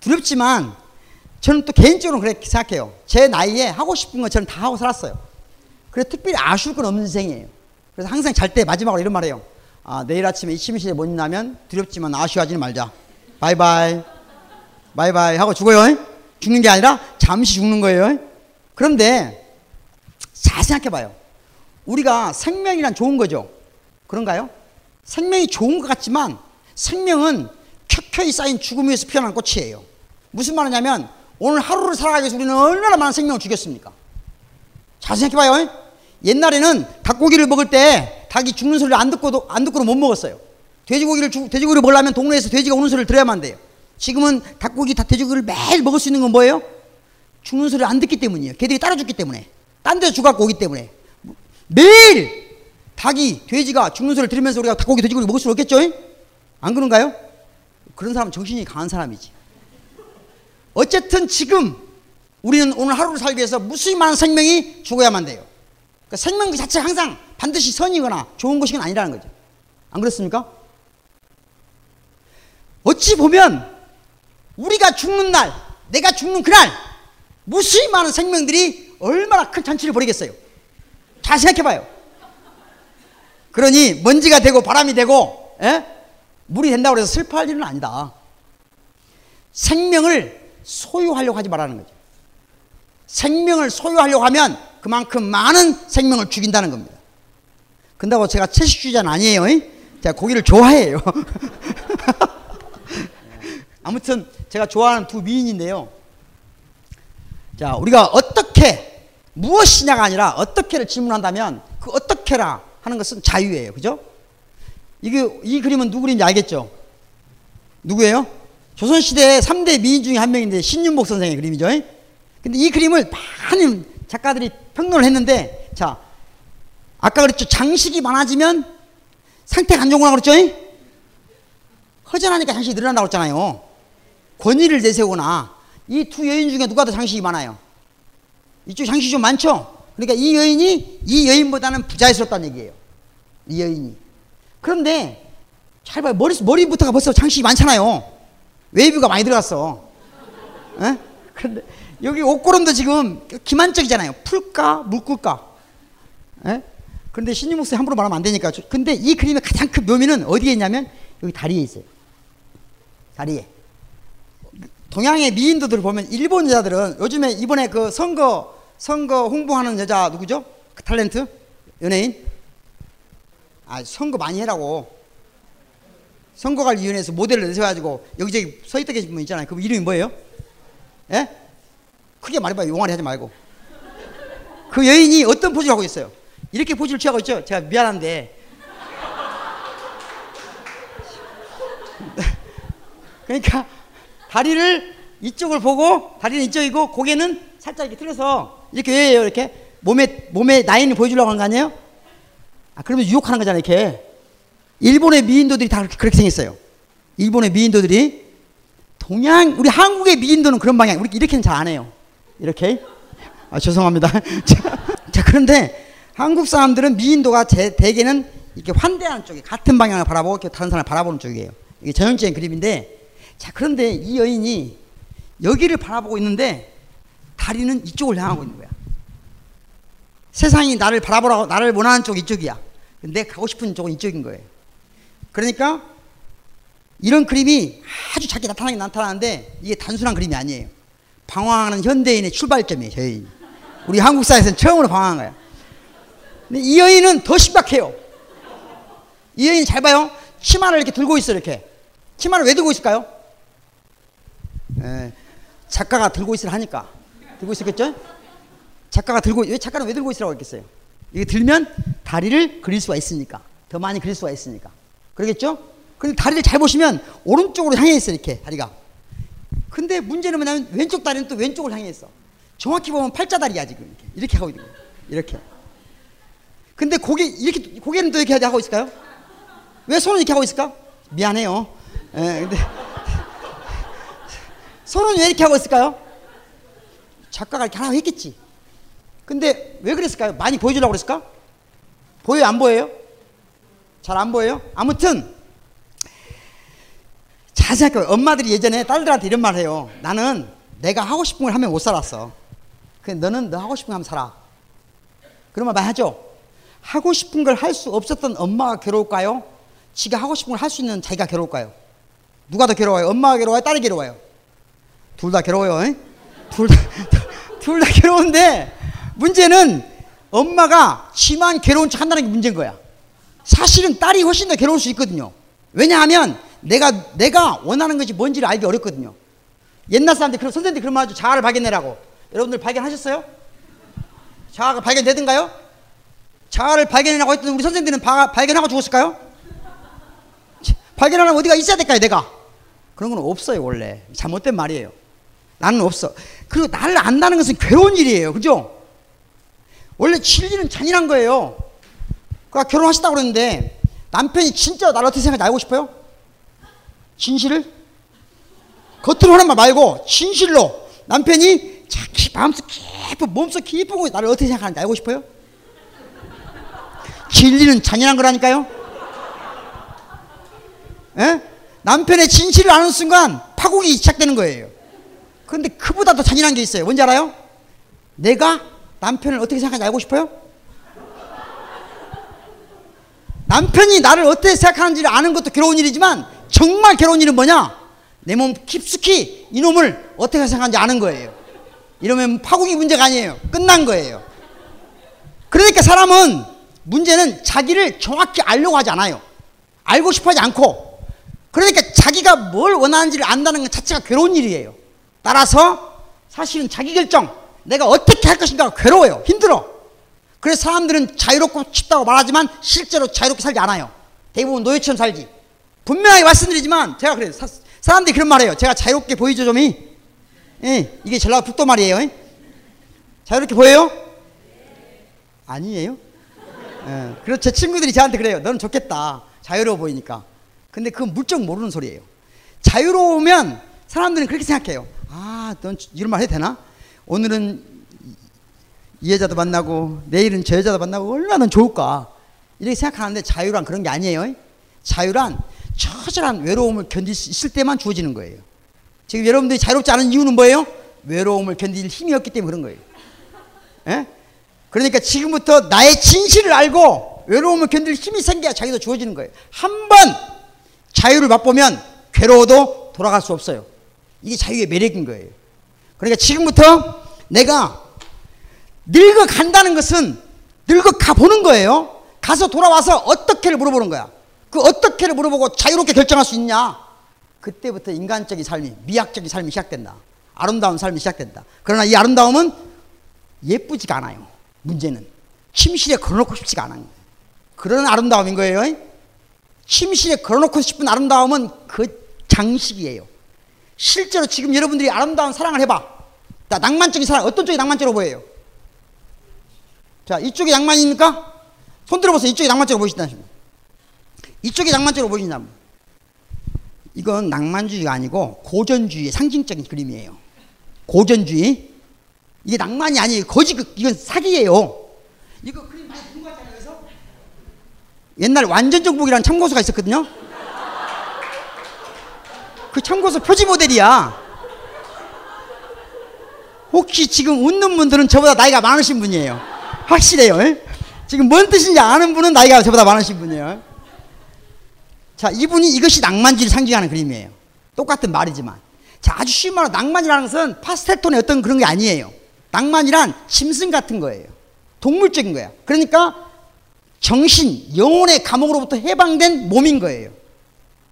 두렵지만 저는 또 개인적으로 그렇게 생각해요. 제 나이에 하고 싶은 거 저는 다 하고 살았어요. 그래서 특별히 아쉬울 건 없는 인생이에요. 그래서 항상 잘 때 마지막으로 이런 말 해요. 아, 내일 아침에 이 침실에 못 나면 두렵지만 아쉬워하지는 말자. 바이바이. 바이바이 하고 죽어요. 죽는 게 아니라 잠시 죽는 거예요. 그런데 잘 생각해 봐요. 우리가 생명이란 좋은 거죠. 그런가요? 생명이 좋은 것 같지만 생명은 켜켜이 쌓인 죽음 위에서 피어난 꽃이에요. 무슨 말이냐면 오늘 하루를 살아가기 위해서 우리는 얼마나 많은 생명을 죽였습니까? 잘 생각해봐요. 옛날에는 닭고기를 먹을 때 닭이 죽는 소리를 안 듣고도 안 듣고는 못 먹었어요. 돼지고기를 주, 돼지고기를 먹으려면 동네에서 돼지가 우는 소리를 들어야만 돼요. 지금은 닭고기, 닭 돼지고기를 매일 먹을 수 있는 건 뭐예요? 죽는 소리를 안 듣기 때문이에요. 걔들이 따라 죽기 때문에. 딴 데서 죽갖고 오기 때문에. 매일 닭이 돼지가 죽는 소리를 들으면서 우리가 닭고기 돼지고기 먹을 수 없겠죠? 안 그런가요? 그런 사람은 정신이 강한 사람이지. 어쨌든 지금 우리는 오늘 하루를 살기 위해서 무수히 많은 생명이 죽어야만 돼요. 그러니까 생명 그 자체가 항상 반드시 선이거나 좋은 것이 아니라는 거죠. 안 그렇습니까? 어찌 보면 우리가 죽는 날, 내가 죽는 그날 무수히 많은 생명들이 얼마나 큰 잔치를 벌이겠어요. 잘 생각해봐요. 그러니 먼지가 되고 바람이 되고 에? 물이 된다고 해서 슬퍼할 일은 아니다. 생명을 소유하려고 하지 말라는 거죠. 생명을 소유하려고 하면 그만큼 많은 생명을 죽인다는 겁니다. 근다고 제가 채식주의자는 아니에요. 제가 고기를 좋아해요. (laughs) 아무튼 제가 좋아하는 두 미인인데요. 자, 우리가 어떻게 무엇이냐가 아니라 어떻게를 질문한다면 그 어떻게라 하는 것은 자유예요. 그죠? 이게 이 그림은 누구 그림인지 알겠죠? 누구예요? 조선시대 3대 미인 중에 한 명인데 신윤복 선생의 그림이죠. 근데 이 그림을 많은 작가들이 평론을 했는데 자, 아까 그랬죠. 장식이 많아지면 상태가 안 좋구나 그랬죠? 허전하니까 장식이 늘어난다고 그랬잖아요. 권위를 내세우거나 이 두 여인 중에 누가 더 장식이 많아요? 이쪽 장식이 좀 많죠? 그러니까 이 여인이 이 여인보다는 부자연스럽다는 얘기예요. 이 여인이. 그런데 잘 봐요. 머리, 머리부터가 벌써 장식이 많잖아요. 웨이브가 많이 들어갔어. 에? 그런데 여기 옷고름도 지금 기만적이잖아요. 풀까, 묶을까. 에? 그런데 신유 목사님 함부로 말하면 안 되니까. 근데 이 그림의 가장 큰 묘미는 어디에 있냐면 여기 다리에 있어요. 다리에. 동양의 미인도들을 보면 일본 여자들은 요즘에 이번에 그 선거 선거 홍보하는 여자 누구죠? 그 탤런트 연예인 아 선거 많이 해라고 선거관리위원회에서 모델을 내세워가지고 여기저기 서 있다 계신 분 있잖아요. 그 이름이 뭐예요? 예? 크게 말해봐요. 용아리 하지 말고. 그 여인이 어떤 포즈를 하고 있어요? 이렇게 포즈를 취하고 있죠? 제가 미안한데. (laughs) 그러니까 다리를 이쪽을 보고 다리는 이쪽이고 고개는 살짝 이렇게 틀어서 이렇게 왜 해요? 이렇게 몸에 몸에 라인을 보여주려고 하는 거 아니에요? 아 그러면 유혹하는 거잖아요. 이렇게 일본의 미인도들이 다 그렇게, 생겼어요. 일본의 미인도들이 동양 우리 한국의 미인도는 그런 방향 우리 이렇게는 잘 안 해요. 이렇게 아 죄송합니다. (laughs) 자, 자 그런데 한국 사람들은 미인도가 제, 대개는 이렇게 환대하는 쪽에 같은 방향을 바라보고 이렇게 다른 사람을 바라보는 쪽이에요. 이게 전형적인 그림인데 자, 그런데 이 여인이 여기를 바라보고 있는데 다리는 이쪽을 향하고 있는 거야. 세상이 나를 바라보라고 나를 원하는 쪽 이쪽이야. 내 가고 싶은 쪽은 이쪽인 거예요. 그러니까 이런 그림이 아주 작게 나타나긴 나타나는데 이게 단순한 그림이 아니에요. 방황하는 현대인의 출발점이에요, 저희. 우리 한국 사회에서는 처음으로 방황한 거야. 근데 이 여인은 더 심각해요. 이 여인 잘 봐요. 치마를 이렇게 들고 있어, 이렇게. 치마를 왜 들고 있을까요? 예, 작가가 들고 있으라 하니까 들고 있었겠죠? 작가가 들고 왜 작가는 왜 들고 있으라고 했겠어요? 이게 들면 다리를 그릴 수가 있으니까 더 많이 그릴 수가 있으니까 그러겠죠? 근데 다리를 잘 보시면 오른쪽으로 향해 있어 이렇게 다리가. 근데 문제는 뭐냐면 왼쪽 다리는 또 왼쪽을 향해 있어. 정확히 보면 팔자다리야 지금 이렇게 이렇게 하고 있는 거예요. 이렇게. 근데 고개 이렇게 고개는 또 이렇게 하고 있을까요? 왜 손은 이렇게 하고 있을까? 미안해요. 예, 근데 (laughs) 손은 왜 이렇게 하고 있을까요? 작가가 이렇게 하라고 했겠지. 근데 왜 그랬을까요? 많이 보여주려고 그랬을까? 보여요? 안 보여요? 잘 안 보여요? 아무튼 자세히 할까요? 엄마들이 예전에 딸들한테 이런 말 해요. 나는 내가 하고 싶은 걸 하면 못 살았어. 그 너는 너 하고 싶은 거 하면 살아. 그런 말 하죠? 하고 싶은 걸 할 수 없었던 엄마가 괴로울까요? 지가 하고 싶은 걸 할 수 있는 자기가 괴로울까요? 누가 더 괴로워요? 엄마가 괴로워요? 딸이 괴로워요? 둘 다 괴로워요. 둘 다, 둘 다 괴로운데 문제는 엄마가 지만 괴로운 척 한다는 게 문제인 거야. 사실은 딸이 훨씬 더 괴로울 수 있거든요. 왜냐하면 내가 내가 원하는 것이 뭔지를 알기 어렵거든요. 옛날 사람들 그런 선생님들 그런 말 하죠. 자아를 발견해라고. 여러분들 발견하셨어요? 자아가 발견되든가요? 자아를 발견해라고 했던 우리 선생님들은 바, 발견하고 죽었을까요? 발견하려면 어디가 있어야 될까요, 내가? 그런 건 없어요, 원래. 잘못된 말이에요. 나는 없어. 그리고 나를 안다는 것은 괴로운 일이에요. 그죠? 원래 진리는 잔인한 거예요. 그러니까 결혼하셨다고 그랬는데 남편이 진짜 나를 어떻게 생각하는지 알고 싶어요? 진실을? 겉으로 하는 말 말고 진실로 남편이 자기 마음속 깊은 몸속 깊은 곳에 나를 어떻게 생각하는지 알고 싶어요? 진리는 잔인한 거라니까요. 에? 남편의 진실을 아는 순간 파국이 시작되는 거예요. 그런데 그보다 더 잔인한 게 있어요. 뭔지 알아요? 내가 남편을 어떻게 생각하는지 알고 싶어요? 남편이 나를 어떻게 생각하는지를 아는 것도 괴로운 일이지만 정말 괴로운 일은 뭐냐? 내 몸 깊숙이 이놈을 어떻게 생각하는지 아는 거예요. 이러면 파국이 문제가 아니에요. 끝난 거예요. 그러니까 사람은 문제는 자기를 정확히 알려고 하지 않아요. 알고 싶어 하지 않고 그러니까 자기가 뭘 원하는지를 안다는 것 자체가 괴로운 일이에요. 따라서 사실은 자기 결정, 내가 어떻게 할 것인가 괴로워요. 힘들어. 그래서 사람들은 자유롭고 싶다고 말하지만 실제로 자유롭게 살지 않아요. 대부분 노예처럼 살지. 분명하게 말씀드리지만 제가 그래요. 사, 사람들이 그런 말해요. 제가 자유롭게 보이죠, 좀이? 예, 이게 전라도 북도 말이에요. 예? 자유롭게 보여요? 아니에요? 예, 그래서 제 친구들이 저한테 그래요. 너는 좋겠다. 자유로워 보이니까. 근데 그건 물정 모르는 소리예요. 자유로우면 사람들은 그렇게 생각해요. 아, 넌 이런 말 해도 되나? 오늘은 이 여자도 만나고 내일은 저 여자도 만나고 얼마나 좋을까 이렇게 생각하는데 자유란 그런 게 아니에요. 자유란 처절한 외로움을 견딜 수 있을 때만 주어지는 거예요. 지금 여러분들이 자유롭지 않은 이유는 뭐예요? 외로움을 견딜 힘이 없기 때문에 그런 거예요. 예? 그러니까 지금부터 나의 진실을 알고 외로움을 견딜 힘이 생겨야 자기도 주어지는 거예요. 한 번 자유를 맛보면 괴로워도 돌아갈 수 없어요. 이게 자유의 매력인 거예요. 그러니까 지금부터 내가 늙어 간다는 것은 늙어 가 보는 거예요. 가서 돌아와서 어떻게를 물어보는 거야. 그 어떻게를 물어보고 자유롭게 결정할 수 있냐. 그때부터 인간적인 삶이 미학적인 삶이 시작된다. 아름다운 삶이 시작된다. 그러나 이 아름다움은 예쁘지가 않아요. 문제는 침실에 걸어놓고 싶지가 않아요. 그런 아름다움인 거예요. 침실에 걸어놓고 싶은 아름다움은 그 장식이에요. 실제로 지금 여러분들이 아름다운 사랑을 해봐. 자, 낭만적인 사랑 어떤 쪽이 낭만적으로 보여요? 자, 이쪽이 낭만입니까? 손 들어보세요. 이쪽이 낭만적으로 보이신다. 이쪽이 낭만적으로 보이신다. 이건 낭만주의가 아니고 고전주의의 상징적인 그림이에요. 고전주의. 이게 낭만이 아니에요. 거짓, 이건 사기예요. 이거 그림 많이 본것 같잖아요. 그래서 옛날 완전정복이라는 참고서가 있었거든요. 그 참고서 표지 모델이야. 혹시 지금 웃는 분들은 저보다 나이가 많으신 분이에요. 확실해요. 에? 지금 뭔 뜻인지 아는 분은 나이가 저보다 많으신 분이에요. 자, 이분이 이것이 낭만주의를 상징하는 그림이에요. 똑같은 말이지만. 자, 아주 쉬운 말로 낭만이라는 것은 파스텔톤의 어떤 그런 게 아니에요. 낭만이란 짐승 같은 거예요. 동물적인 거야. 그러니까 정신, 영혼의 감옥으로부터 해방된 몸인 거예요.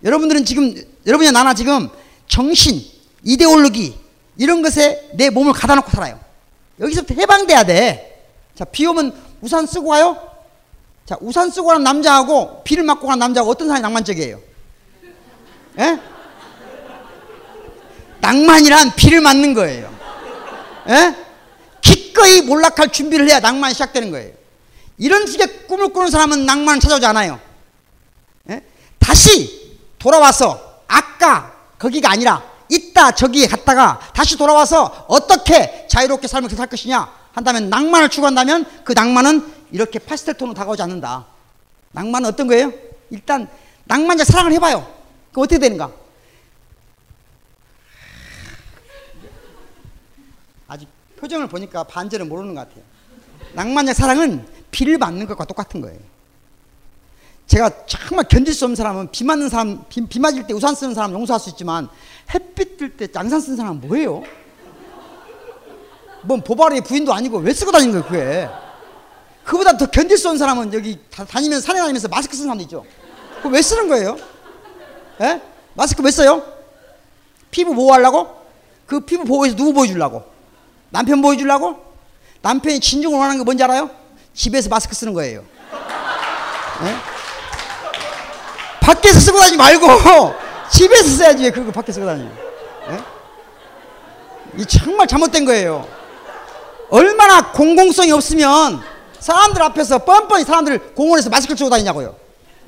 여러분들은 지금, 여러분이나 나나 지금 정신, 이데올로기, 이런 것에 내 몸을 가다 놓고 살아요. 여기서부터 해방돼야 돼. 자, 비 오면 우산 쓰고 가요? 자, 우산 쓰고 가는 남자하고 비를 맞고 가는 남자하고 어떤 사람이 낭만적이에요? 예? 낭만이란 비를 맞는 거예요. 예? 기꺼이 몰락할 준비를 해야 낭만이 시작되는 거예요. 이런 식의 꿈을 꾸는 사람은 낭만을 찾아오지 않아요. 예? 다시 돌아와서 아까 거기가 아니라 있다 저기에 갔다가 다시 돌아와서 어떻게 자유롭게 삶을 살 것이냐 한다면 낭만을 추구한다면 그 낭만은 이렇게 파스텔 톤으로 다가오지 않는다. 낭만은 어떤 거예요? 일단 낭만자 사랑을 해봐요. 그 어떻게 되는가? 아직 표정을 보니까 반절을 모르는 것 같아요. 낭만자 사랑은 비를 맞는 것과 똑같은 거예요. 제가 정말 견딜 수 없는 사람은 비 맞는 사람, 비, 비 맞을 때 우산 쓰는 사람 용서할 수 있지만 햇빛 뜰 때 양산 쓰는 사람은 뭐예요? 뭔 보바리의 부인도 아니고 왜 쓰고 다니는 거예요, 그게? 그보다 더 견딜 수 없는 사람은 여기 다니면서 산에 다니면서 마스크 쓰는 사람도 있죠. 그거 왜 쓰는 거예요? 예? 마스크 왜 써요? 피부 보호하려고? 그 피부 보호해서 누구 보여주려고? 남편 보여주려고? 남편이 진정을 원하는 게 뭔지 알아요? 집에서 마스크 쓰는 거예요. 예? 밖에서 쓰고 다니지 말고 (laughs) 집에서 써야지 왜 그거 밖에 쓰고 다니요? 예? 이 정말 잘못된 거예요. 얼마나 공공성이 없으면 사람들 앞에서 뻔뻔히 사람들 공원에서 마스크를 쓰고 다니냐고요.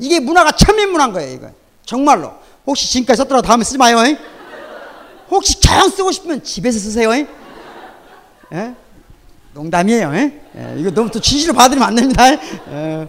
이게 문화가 천민문화인 거예요, 이거. 정말로. 혹시 지금까지 썼더라도 다음에 쓰지 마요. 잉? 혹시 저형 쓰고 싶으면 집에서 쓰세요. 잉? 예? 농담이에요. 잉? 예, 이거 너무 또 진실을 받으면 안 됩니다. 예.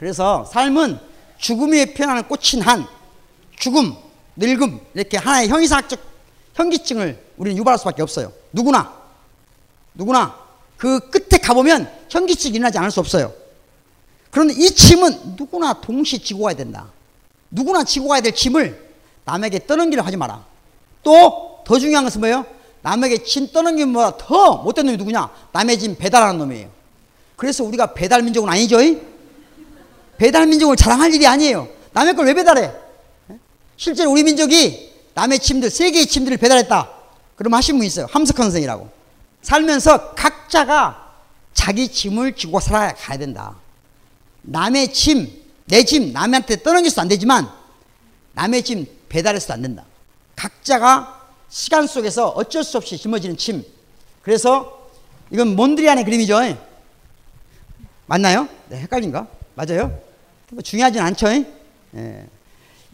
그래서 삶은 죽음에 표현하는 꽃인 한, 죽음, 늙음 이렇게 하나의 형이상학적 현기증을 우리는 유발할 수밖에 없어요. 누구나 누구나 그 끝에 가보면 현기증이 일어나지 않을 수 없어요. 그런데 이 짐은 누구나 동시에 지고 가야 된다. 누구나 지고 가야 될 짐을 남에게 떠넘기려 하지 마라. 또 더 중요한 것은 뭐예요? 남에게 짐 것보다 더 못된 놈이 누구냐? 남의 짐 배달하는 놈이에요. 그래서 우리가 배달 민족은 아니죠. 배달 민족을 자랑할 일이 아니에요. 남의 걸 왜 배달해? 실제로 우리 민족이 남의 침들, 세계의 침들을 배달했다. 그럼 하신 분 있어요. 함석헌 선생이라고. 살면서 각자가 자기 짐을 지고 살아가야 된다. 남의 짐, 내 짐, 남한테 떠넘겨서도 안 되지만 남의 짐 배달해서도 안 된다. 각자가 시간 속에서 어쩔 수 없이 짊어지는 짐. 그래서 이건 몬드리안의 그림이죠. 맞나요? 네, 헷갈린가? 맞아요? 뭐 중요하진 않죠. 예.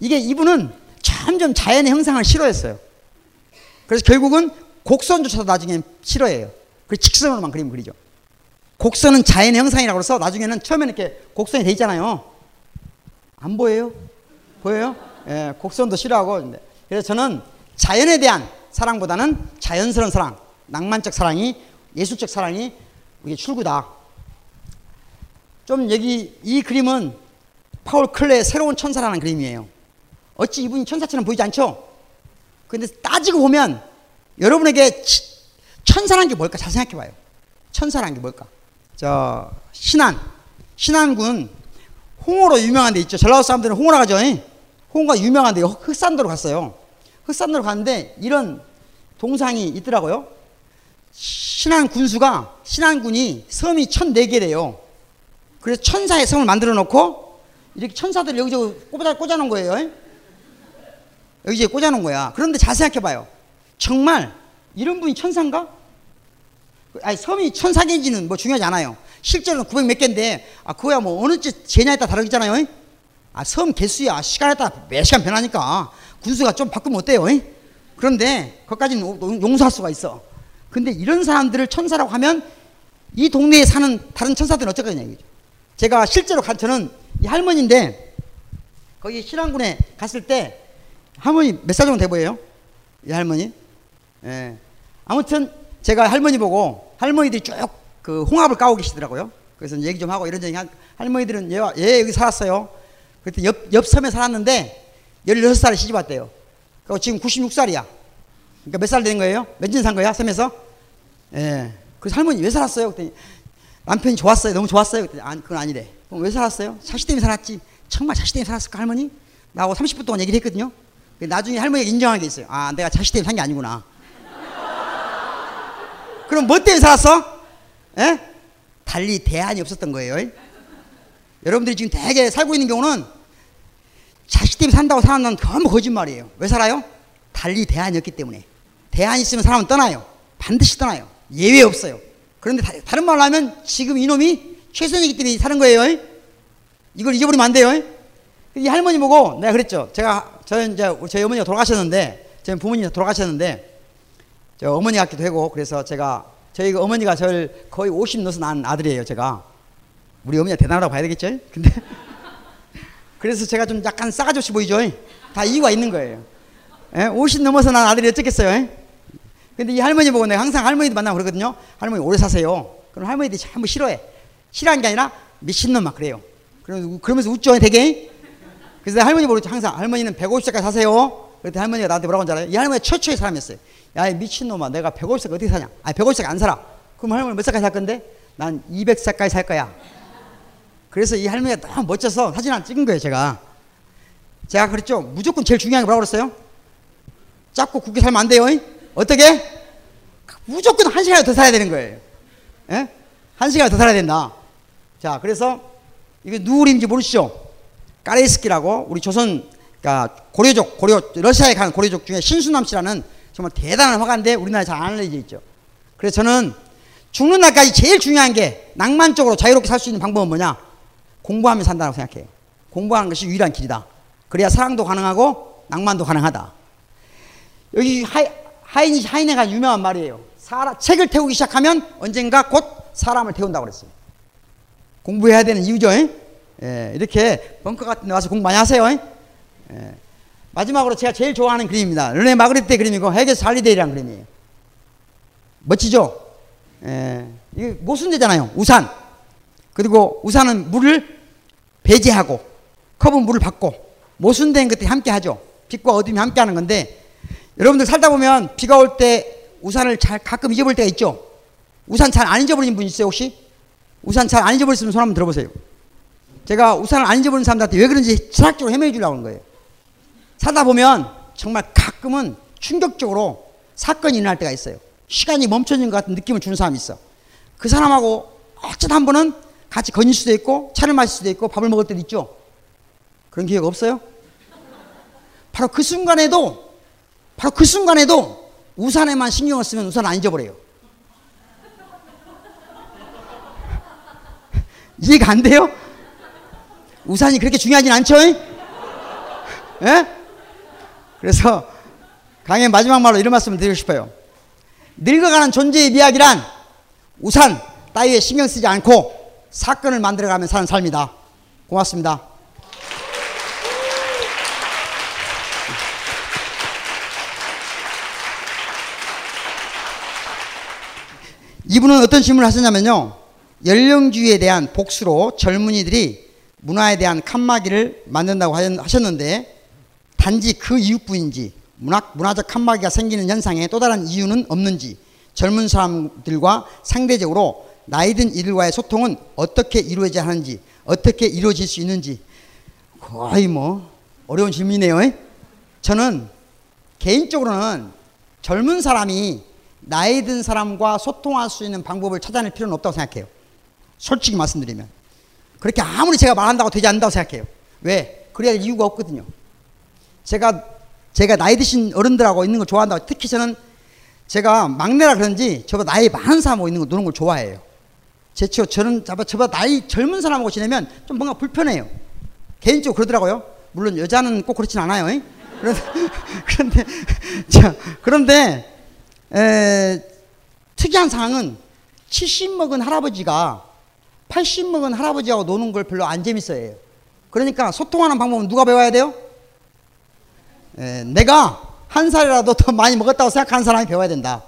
이게 이분은 점점 자연의 형상을 싫어했어요. 그래서 결국은 곡선조차도 나중에 싫어해요. 그 직선으로만 그림 그리죠. 곡선은 자연의 형상이라고 해서 나중에는 처음에는 이렇게 곡선이 돼 있잖아요. 안 보여요? 보여요? 예, 곡선도 싫어하고. 그래서 저는 자연에 대한 사랑보다는 자연스러운 사랑, 낭만적 사랑이, 예술적 사랑이 이게 출구다. 좀 여기 이 그림은 파울 클레의 새로운 천사라는 그림이에요. 어찌 이분이 천사처럼 보이지 않죠? 근데 따지고 보면 여러분에게 천사란 게 뭘까 잘 생각해 봐요. 천사란 게 뭘까? 저 신안 신안군 홍어로 유명한 데 있죠. 전라도 사람들은 홍어라 가죠. 홍어가 유명한 데 흑산도로 갔어요. 흑산도로 갔는데 이런 동상이 있더라고요. 신안 군수가 신안 군이 섬이 1004개래요. 그래서 천사의 성을 만들어 놓고 이렇게 천사들 여기저기 꽂아, 꽂아 놓은 거예요. 여기저기 꽂아 놓은 거야. 그런데 잘 생각해 봐요. 정말 이런 분이 천사인가? 아니, 섬이 천사개인지는 뭐 중요하지 않아요. 실제로는 900 몇 개인데, 아, 그거야 뭐 어느 제냐에 따라 다르잖아요. 아, 섬 개수야. 시간에 따라 매 시간 변하니까. 군수가 좀 바꾸면 어때요? 그런데, 그것까지는 용서할 수가 있어. 근데 이런 사람들을 천사라고 하면 이 동네에 사는 다른 천사들은 어쩌겠냐 이거죠. 제가 실제로 가, 저는 이 할머니인데 거기 신안군에 갔을 때 할머니 몇 살 정도 돼 보여요? 이 할머니? 예. 아무튼 제가 할머니 보고 할머니들이 쭉 그 홍합을 까고 계시더라고요. 그래서 얘기 좀 하고 이런저런 한 할머니들은 얘, 얘 여기 살았어요. 그때 옆, 옆 섬에 살았는데 16살에 시집 왔대요. 그리고 지금 96살이야. 그러니까 몇 살 된 거예요? 몇년 산 거야? 섬에서? 예. 그래서 할머니 왜 살았어요? 그랬더니 남편이 좋았어요. 너무 좋았어요. 그랬더니 아, 그건 아니래. 그럼 왜 살았어요? 자식 때문에 살았지. 정말 자식 때문에 살았을까 할머니? 나하고 30분 동안 얘기를 했거든요. 나중에 할머니가 인정하는 게 있어요. 아, 내가 자식 때문에 산 게 아니구나. (laughs) 그럼 뭐 때문에 살았어? 에? 달리 대안이 없었던 거예요. 여러분들이 지금 대개 살고 있는 경우는 자식 때문에 산다고 사는 전부 거짓말이에요. 왜 살아요? 달리 대안이 없기 때문에. 대안이 있으면 사람은 떠나요. 반드시 떠나요. 예외 없어요. 그런데 다, 른 말로 하면 지금 이놈이 최선이기 때문에 사는 거예요. 이걸 잊어버리면 안 돼요. 이 할머니 보고 내가 그랬죠. 제가 저 이제 저희 어머니가 돌아가셨는데 저희 부모님이 돌아가셨는데 저 어머니 같기도 하고 그래서 제가 저희 그 어머니가 저를 거의 50 넣어서 낳은 아들이에요. 제가 우리 어머니가 대단하다고 봐야 되겠죠. 근데 (laughs) 그래서 제가 좀 약간 싸가지 없이 보이죠. 다 이유가 있는 거예요. 예? 50 넘어서 난 아들이 어쩌겠어요. 근데 이 할머니 보고 내가 항상 할머니도 만나고 그러거든요. 할머니 오래 사세요. 그럼 할머니들이 전부 싫어해. 싫어하는 게 아니라 미친놈 막 그래요. 그러면서 웃죠, 되게. 그래서 할머니 보고 항상 할머니는 150세까지 사세요. 그랬더니 할머니가 나한테 뭐라고 하잖아요. 이 할머니 최초의 사람이었어요. 야, 미친놈아, 내가 150세까지 어떻게 사냐? 아, 150세까지 안 살아. 그럼 할머니 몇 살까지 살 건데? 난 200살까지 살 거야. 그래서 이 할머니가 너무 멋져서 사진 하나 찍은 거예요, 제가. 제가 그랬죠. 무조건 제일 중요한 게 뭐라고 그랬어요? 짧고 굵게 살면 안 돼요. 이? 어떻게? 무조건 한 시간 더 살아야 되는 거예요. 예? 한 시간 더 살아야 된다. 자, 그래서 이게 누구 그림인지 모르시죠? 까레이스키라고 우리 조선 그러니까 고려족, 고려 러시아에 간 고려족 중에 신수남 씨라는 정말 대단한 화가인데 우리나라에 잘 안 알려져 있죠. 그래서 저는 죽는 날까지 제일 중요한 게 낭만적으로 자유롭게 살 수 있는 방법은 뭐냐? 공부하며 산다고 생각해요. 공부하는 것이 유일한 길이다. 그래야 사랑도 가능하고 낭만도 가능하다. 여기 하이, 하인, 하이네가 유명한 말이에요. 사람, 책을 태우기 시작하면 언젠가 곧 사람을 태운다고 그랬어요. 공부해야 되는 이유죠. 예, 이렇게 벙커 같은 데 와서 공부 많이 하세요. 예. 마지막으로 제가 제일 좋아하는 그림입니다. 르네 마그리트 그림이고 Hegel's Holiday라는 그림이에요. 멋지죠? 예, 이게 모순되잖아요. 우산. 그리고 우산은 물을 배제하고 컵은 물을 받고 모순된 것들이 함께 하죠. 빛과 어둠이 함께 하는 건데 여러분들 살다 보면 비가 올 때 우산을 잘 가끔 잊어버릴 때가 있죠. 우산 잘 안 잊어버리는 분 있어요 혹시? 우산 잘 안 잊어버리시는 손 한번 들어보세요. 제가 우산을 안 잊어버리는 사람들한테 왜 그런지 철학적으로 해명해 주려고 하는 거예요. 살다 보면 정말 가끔은 충격적으로 사건이 일어날 때가 있어요. 시간이 멈춰진 것 같은 느낌을 주는 사람이 있어. 그 사람하고 어쩌다 한 번은 같이 거닐 수도 있고 차를 마실 수도 있고 밥을 먹을 때도 있죠. 그런 기회가 없어요? 바로 그 순간에도 바로 그 순간에도 우산에만 신경을 쓰면 우산 안 잊어버려요. (laughs) 이해가 안 돼요? 우산이 그렇게 중요하진 않죠? 예? 그래서 강의 마지막 말로 이런 말씀을 드리고 싶어요. 늙어가는 존재의 미학이란 우산 따위에 신경 쓰지 않고 사건을 만들어가며 사는 삶이다. 고맙습니다. 이분은 어떤 질문을 하셨냐면요. 연령주의에 대한 복수로 젊은이들이 문화에 대한 칸막이를 만든다고 하셨는데 단지 그 이유뿐인지 문학, 문화적 칸막이가 생기는 현상에 또 다른 이유는 없는지 젊은 사람들과 상대적으로 나이 든 이들과의 소통은 어떻게 이루어져야 하는지 어떻게 이루어질 수 있는지 거의 뭐 어려운 질문이네요. 저는 개인적으로는 젊은 사람이 나이 든 사람과 소통할 수 있는 방법을 찾아낼 필요는 없다고 생각해요. 솔직히 말씀드리면. 그렇게 아무리 제가 말한다고 되지 않는다고 생각해요. 왜? 그래야 할 이유가 없거든요. 제가, 제가 나이 드신 어른들하고 있는 걸 좋아한다고 특히 저는 제가 막내라 그런지 저보다 나이 많은 사람하고 있는 거 노는 걸 좋아해요. 제치요 저는 저보다 나이 젊은 사람하고 지내면 좀 뭔가 불편해요. 개인적으로 그러더라고요. 물론 여자는 꼭 그렇진 않아요. 그런데, (laughs) 그런데, 자, 그런데, 에, 특이한 상황은 70 먹은 할아버지가 80 먹은 할아버지하고 노는 걸 별로 안 재밌어해요. 그러니까 소통하는 방법은 누가 배워야 돼요? 에, 내가 한 살이라도 더 많이 먹었다고 생각하는 사람이 배워야 된다.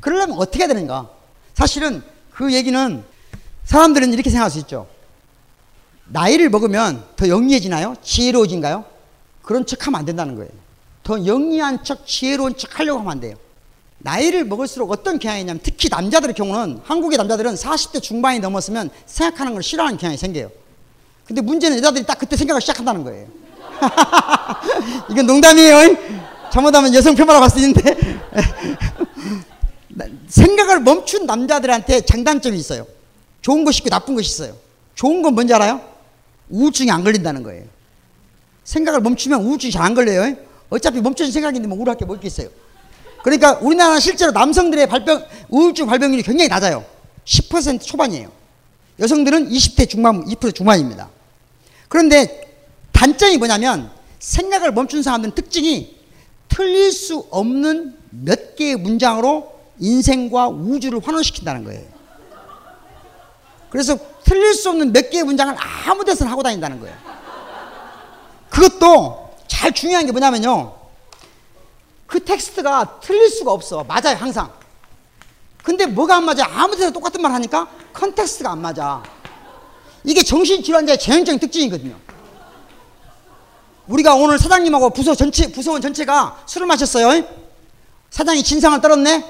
그러려면 어떻게 해야 되는가? 사실은 그 얘기는 사람들은 이렇게 생각할 수 있죠. 나이를 먹으면 더 영리해지나요? 지혜로워진가요? 그런 척 하면 안 된다는 거예요. 더 영리한 척, 지혜로운 척 하려고 하면 안 돼요. 나이를 먹을수록 어떤 경향이 있냐면 특히 남자들의 경우는 한국의 남자들은 40대 중반이 넘었으면 생각하는 걸 싫어하는 경향이 생겨요. 근데 문제는 여자들이 딱 그때 생각을 시작한다는 거예요. (laughs) 이건 농담이에요. 잘못하면 여성 폄하라고 할 수 있는데 (laughs) 생각을 멈춘 남자들한테 장단점이 있어요. 좋은 것이 있고 나쁜 것이 있어요. 좋은 건 뭔지 알아요? 우울증이 안 걸린다는 거예요. 생각을 멈추면 우울증이 잘 안 걸려요. 어차피 멈춰진 생각인데 뭐 우울할 게 뭐 있겠어요. 그러니까 우리나라는 실제로 남성들의 발병, 우울증 발병률이 굉장히 낮아요. 10% 초반이에요. 여성들은 20대 중반, 2% 중반입니다. 그런데 단점이 뭐냐면 생각을 멈춘 사람들은 특징이 틀릴 수 없는 몇 개의 문장으로 인생과 우주를 환원시킨다는 거예요. 그래서 틀릴 수 없는 몇 개의 문장을 아무 데서나 하고 다닌다는 거예요. 그것도 잘 중요한 게 뭐냐면요. 그 텍스트가 틀릴 수가 없어. 맞아요, 항상. 근데 뭐가 안 맞아? 아무 데서 똑같은 말 하니까 context가 안 맞아. 이게 정신질환자의 전형적인 특징이거든요. 우리가 오늘 사장님하고 부서 전체, 부서원 전체가 술을 마셨어요. 사장이 진상을 떨었네?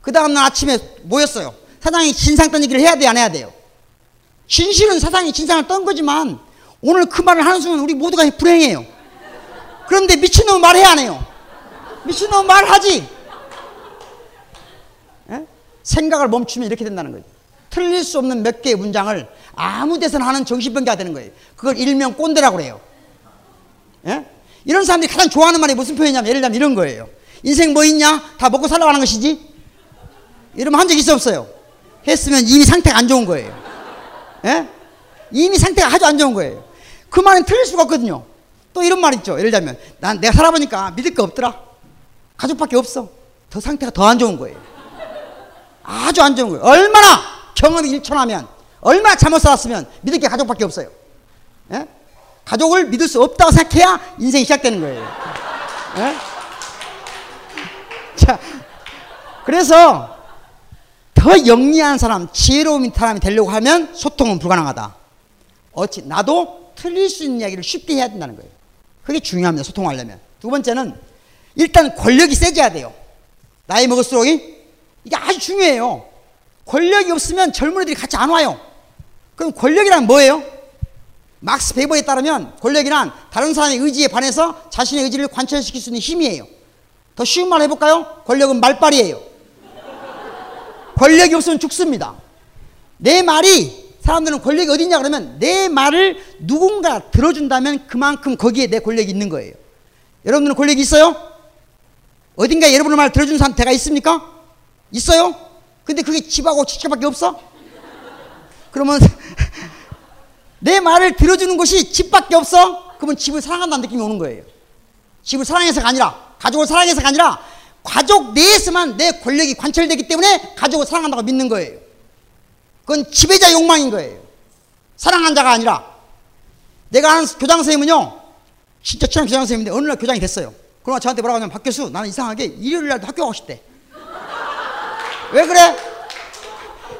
그 다음날 아침에 모였어요. 사장이 진상 던지기를 해야 돼, 안 해야 돼요? 진실은 사장이 진상을 떤 거지만 오늘 그 말을 하는 순간 우리 모두가 불행해요. 그런데 미친놈은 말해야 안 해요. 미친놈은 말하지. 에? 생각을 멈추면 이렇게 된다는 거예요. 틀릴 수 없는 몇 개의 문장을 아무 데서나 하는 정신병자가 되는 거예요. 그걸 일명 꼰대라고 그래요. 예? 이런 사람들이 가장 좋아하는 말이 무슨 표현이냐면 예를 들면 이런 거예요. 인생 뭐 있냐? 다 먹고 살라고 하는 것이지? 이러면 한 적 있어 없어요? 했으면 이미 상태가 안 좋은 거예요. 예? 이미 상태가 아주 안 좋은 거예요. 그 말은 틀릴 수가 없거든요. 또 이런 말 있죠. 예를 들면 난 내가 살아보니까 믿을 게 없더라. 가족밖에 없어. 더 상태가 더 안 좋은 거예요. 아주 안 좋은 거예요. 얼마나 경험이 일천하면 얼마나 잘못 살았으면 믿을 게 가족밖에 없어요. 예? 가족을 믿을 수 없다고 생각해야 인생이 시작되는 거예요. 예? 자, 그래서 더 영리한 사람, 지혜로운 사람이 되려고 하면 소통은 불가능하다. 어찌 나도 틀릴 수 있는 이야기를 쉽게 해야 된다는 거예요. 그게 중요합니다. 소통하려면. 두 번째는 일단 권력이 세져야 돼요. 나이 먹을수록 이게 아주 중요해요. 권력이 없으면 젊은이들이 같이 안 와요. 그럼 권력이란 뭐예요? 막스 베버에 따르면 권력이란 다른 사람의 의지에 반해서 자신의 의지를 관철시킬 수 있는 힘이에요. 더 쉬운 말 해볼까요? 권력은 말빨이에요. 권력이 없으면 죽습니다. 내 말이 사람들은 권력이 어디냐 그러면 내 말을 누군가 들어준다면 그만큼 거기에 내 권력이 있는 거예요. 여러분들은 권력이 있어요? 어딘가 여러분의 말 들어주는 상태가 있습니까? 있어요? 근데 그게 집하고 지체밖에 없어? 그러면 (laughs) 내 말을 들어주는 것이 집밖에 없어? 그러면 집을 사랑한다는 느낌이 오는 거예요. 집을 사랑해서가 아니라 가족을 사랑해서가 아니라 가족 내에서만 내 권력이 관철되기 때문에 가족을 사랑한다고 믿는 거예요. 그건 지배자 욕망인 거예요. 사랑한 자가 아니라 내가 아는 교장 선생님은요 진짜 친한 교장 선생님인데 어느 날 교장이 됐어요. 그러나 저한테 뭐라고 하냐면 박 교수 나는 이상하게 일요일 날도 학교 가고 싶대. 왜 그래?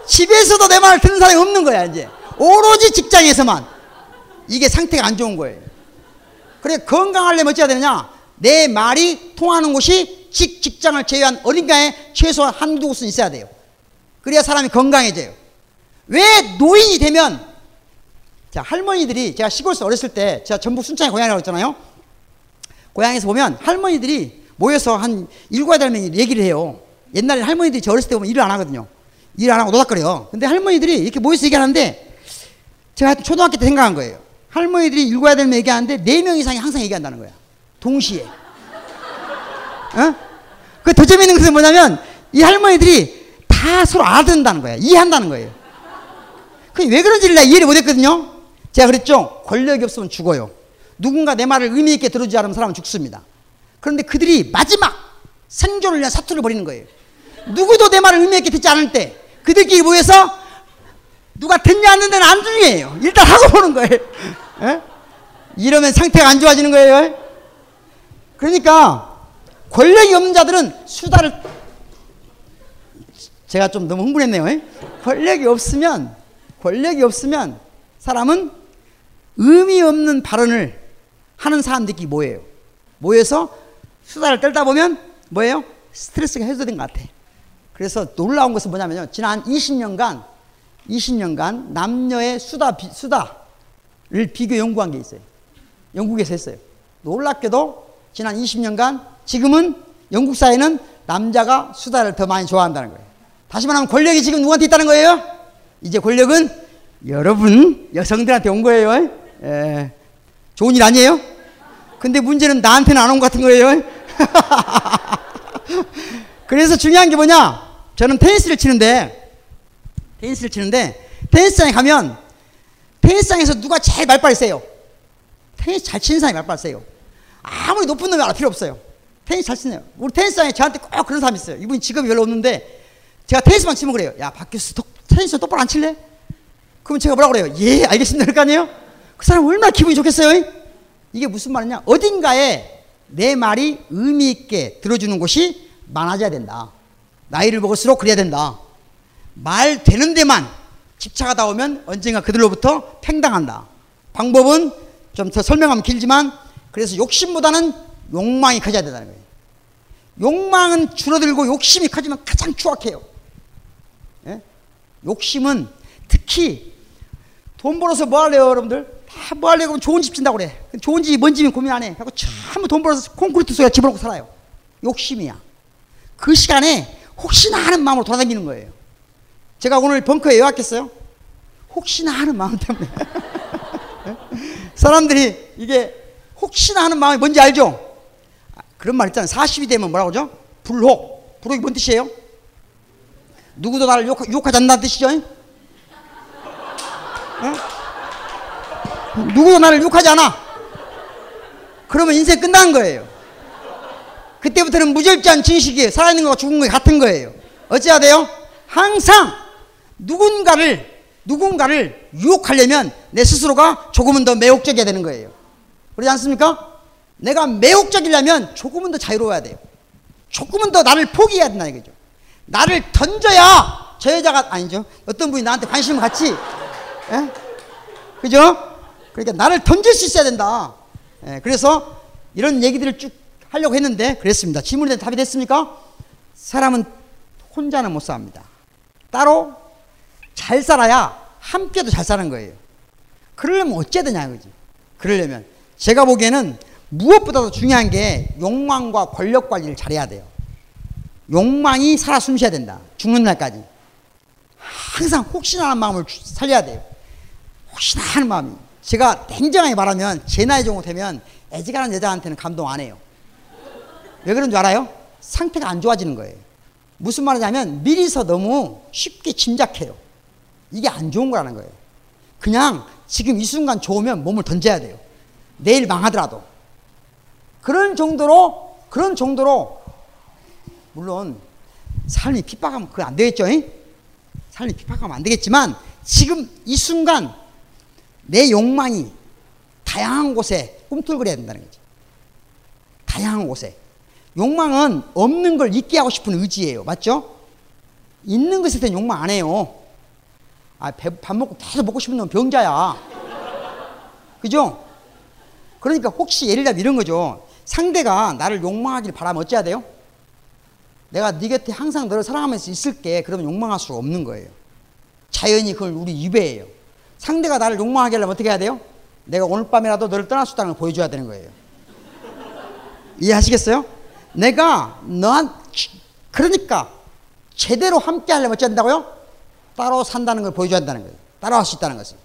집에서도 내 말을 듣는 사람이 없는 거야 이제 오로지 직장에서만 이게 상태가 안 좋은 거예요. 그래 건강하려면 어찌 해야 되느냐? 내 말이 통하는 곳이 직 직장을 제외한 어딘가에 최소한 한두 곳은 있어야 돼요. 그래야 사람이 건강해져요. 왜 노인이 되면 자 할머니들이 제가 시골에서 어렸을 때 제가 전북 순창에 고향이라고 했잖아요. 고향에서 보면 할머니들이 모여서 한 여덟 명이 얘기를 해요. 옛날에 할머니들이 저 어렸을 때 보면 일을 안 하거든요. 일 안 하고 노닥거려요. 근데 할머니들이 이렇게 모여서 얘기하는데 제가 초등학교 때 생각한 거예요. 할머니들이 여덟 명 얘기하는데 네 명 이상이 항상 얘기한다는 거야. 동시에. 어? 그더 재밌는 것은 뭐냐면 이 할머니들이 다 서로 알아듣는다는 거야. 이해한다는 거예요. 그왜 그런지를 내가 이해를 못했거든요. 제가 그랬죠. 권력이 없으면 죽어요. 누군가 내 말을 의미 있게 들어주지 않으면 사람은 죽습니다. 그런데 그들이 마지막 생존을 위한 사투를 벌이는 거예요. 누구도 내 말을 의미 있게 듣지 않을 때 그들끼리 모여서 누가 듣냐 안 듣냐는 안 중요해요. 일단 하고 보는 거예요. 에? 이러면 상태가 안 좋아지는 거예요. 그러니까 권력이 없는 자들은 수다를 제가 좀 너무 흥분했네요. 에? 권력이 없으면 권력이 없으면 사람은 의미 없는 발언을 하는 사람들끼리 모여요. 모여서 수다를 떨다 보면 뭐예요? 스트레스가 해소된 것 같아. 그래서 놀라운 것은 뭐냐면요. 지난 20년간 20년간 남녀의 수다 비, 수다를 비교 연구한 게 있어요. 영국에서 했어요. 놀랍게도 지난 20년간 지금은 영국 사회는 남자가 수다를 더 많이 좋아한다는 거예요. 다시 말하면 권력이 지금 누구한테 있다는 거예요? 이제 권력은 여러분 여성들한테 온 거예요. 예. 좋은 일 아니에요? 근데 문제는 나한테는 안 온 것 같은 거예요. (laughs) 그래서 중요한 게 뭐냐? 저는 테니스를 치는데 테니스를 치는데 테니스장에 가면 테니스장에서 누가 제일 말빨이 세요? 테니스 잘 치는 사람이 말빨 세요. 아무리 높은 놈이 알 필요 없어요. 테니스 잘 치네요. 우리 테니스장에 저한테 꼭 그런 사람이 있어요. 이분이 직업이 별로 없는데 제가 테니스만 치면 그래요. 야, 박 교수 테니스 똑바로 안 칠래? 그럼 제가 뭐라고 그래요? 예, 알겠습니다. 그럴 거 아니에요? 그 사람 얼마나 기분이 좋겠어요? 이 게 무슨 말이냐? 어딘가에 내 말이 의미 있게 들어주는 곳이 많아져야 된다. 나이를 먹을수록 그래야 된다. 말 되는 데만 집착하다 보면 언젠가 그들로부터 팽당한다. 방법은 좀 더 설명하면 길지만 그래서 욕심보다는 욕망이 커져야 된다는 거예요. 욕망은 줄어들고 욕심이 커지면 가장 추악해요. 예? 욕심은 특히 돈 벌어서 뭐 할래요, 여러분들? 다뭐 할래요? 그럼 좋은 집 짓는다고 그래. 좋은 집이 뭔 집이면 고민 안 해. 하고 전부 돈 벌어서 콘크리트 속에 집어넣고 살아요. 욕심이야. 그 시간에 혹시나 하는 마음으로 돌아다니는 거예요. 제가 오늘 벙커에 왜 왔겠어요? 혹시나 하는 마음 때문에. (laughs) 사람들이 이게 혹시나 하는 마음이 뭔지 알죠? 아, 그런 말 있잖아요. 40이 되면 뭐라고 하죠? 불혹. 불혹이 뭔 뜻이에요? 누구도 나를 욕, 욕하지 않는다는 뜻이죠? 어? 누구도 나를 욕하지 않아. 그러면 인생 끝난 거예요. 그때부터는 무절제한 진실이 살아있는 거와 죽은 거 같은 거예요. 어찌해야 돼요? 항상 누군가를 누군가를 유혹하려면 내 스스로가 조금은 더 매혹적이어야 되는 거예요. 그렇지 않습니까? 내가 매혹적이려면 조금은 더 자유로워야 돼요. 조금은 더 나를 포기해야 된다 이거죠. 나를 던져야 저 여자가 아니죠. 어떤 분이 나한테 관심을 갖지. 예? 그죠? 그러니까 나를 던질 수 있어야 된다. 예, 그래서 이런 얘기들을 쭉 하려고 했는데 그랬습니다. 질문에 답이 됐습니까? 사람은 혼자는 못 삽니다. 따로 잘 살아야 함께도 잘 사는 거예요. 그러려면 어째야 되냐 그지? 그러려면 제가 보기에는 무엇보다도 중요한 게 욕망과 권력 관리를 잘해야 돼요. 욕망이 살아 숨쉬어야 된다. 죽는 날까지. 항상 혹시나 하는 마음을 살려야 돼요. 혹시나 하는 마음이. 제가 냉정하게 말하면 제 나이 정도 되면 애지간한 여자한테는 감동 안 해요. 왜 그런 줄 알아요? 상태가 안 좋아지는 거예요. 무슨 말이냐면 미리서 너무 쉽게 짐작해요. 이게 안 좋은 거라는 거예요. 그냥 지금 이 순간 좋으면 몸을 던져야 돼요. 내일 망하더라도. 그런 정도로, 그런 정도로, 물론, 삶이 핍박하면 그거 안 되겠죠? 잉? 삶이 핍박하면 안 되겠지만, 지금 이 순간, 내 욕망이 다양한 곳에 꿈틀거려야 된다는 거죠. 다양한 곳에. 욕망은 없는 걸 잊게 하고 싶은 의지예요. 맞죠? 있는 것에 대한 욕망 안 해요. 아, 배, 밥 먹고 계속 먹고 싶은 놈 병자야. 그죠? 그러니까 혹시 예를 들면 이런 거죠. 상대가 나를 욕망하길 바라면 어찌해야 돼요? 내가 네 곁에 항상 너를 사랑하면서 있을게. 그러면 욕망할 수 없는 거예요. 자연히 그걸 우리 유배예요. 상대가 나를 욕망하게 하려면 어떻게 해야 돼요? 내가 오늘 밤이라도 너를 떠날 수 있다는 걸 보여줘야 되는 거예요. 이해하시겠어요? 내가 너한 그러니까 제대로 함께 하려면 어찌 한다고요? 따로 산다는 걸 보여줘야 한다는 거예요. 따라할 수 있다는 것을.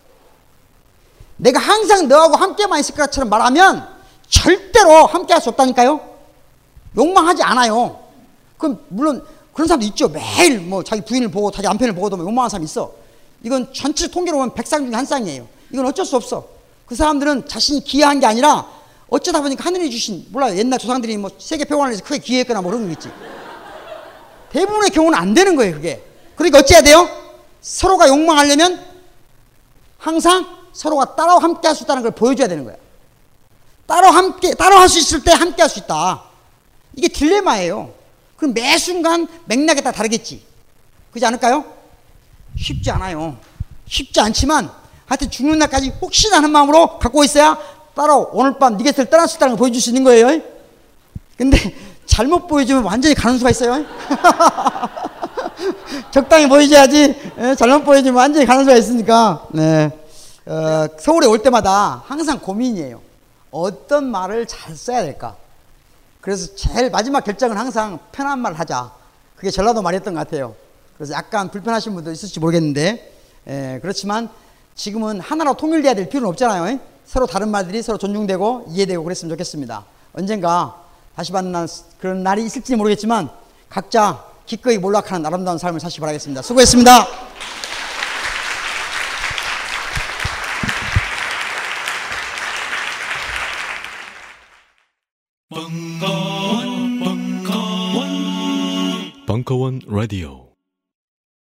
내가 항상 너하고 함께만 있을 것처럼 말하면 절대로 함께 할 수 없다니까요? 욕망하지 않아요. 그럼 물론 그런 사람도 있죠. 매일 뭐 자기 부인을 보고 자기 남편을 보고도 뭐 욕망하는 사람 있어. 이건 전체 통계로 보면 백상 중에 한 쌍이에요. 이건 어쩔 수 없어. 그 사람들은 자신이 기여한 게 아니라 어쩌다 보니까 하늘이 주신 몰라요. 옛날 조상들이 뭐 세계 평화를 위해서 크게 기여했거나 뭐 그런 거 있지. 대부분의 경우는 안 되는 거예요, 그게. 그러니까 어찌해야 돼요? 서로가 욕망하려면 항상 서로가 따로 함께 할 수 있다는 걸 보여줘야 되는 거야. 따로 함께, 따로 할 수 있을 때 함께 할 수 있다. 이게 딜레마예요. 그럼 매 순간 맥락에 따라 다르겠지. 그렇지 않을까요? 쉽지 않아요. 쉽지 않지만 하여튼 죽는 날까지 혹시나 하는 마음으로 갖고 있어야 따로 오늘 밤 네 곁을 있다는 걸 보여줄 수 있는 거예요. 근데 잘못 보여주면 완전히 가는 수가 있어요. (laughs) 적당히 보여줘야지 예, 잘못 보여주면 완전히 가는 수가 있으니까 네. 어, 서울에 올 때마다 항상 고민이에요. 어떤 말을 잘 써야 될까? 그래서 제일 마지막 결정은 항상 편한 말 하자. 그게 전라도 말이었던 것 같아요. 그래서 약간 불편하신 분도 있을지 모르겠는데 에, 그렇지만 지금은 하나로 통일돼야 될 필요는 없잖아요. 에? 서로 다른 말들이 서로 존중되고 이해되고 그랬으면 좋겠습니다. 언젠가 다시 만난 그런 날이 있을지 모르겠지만 각자 기꺼이 몰락하는 아름다운 삶을 사시 바라겠습니다. 수고했습니다. 벙커원, 벙커원, 벙커원 라디오.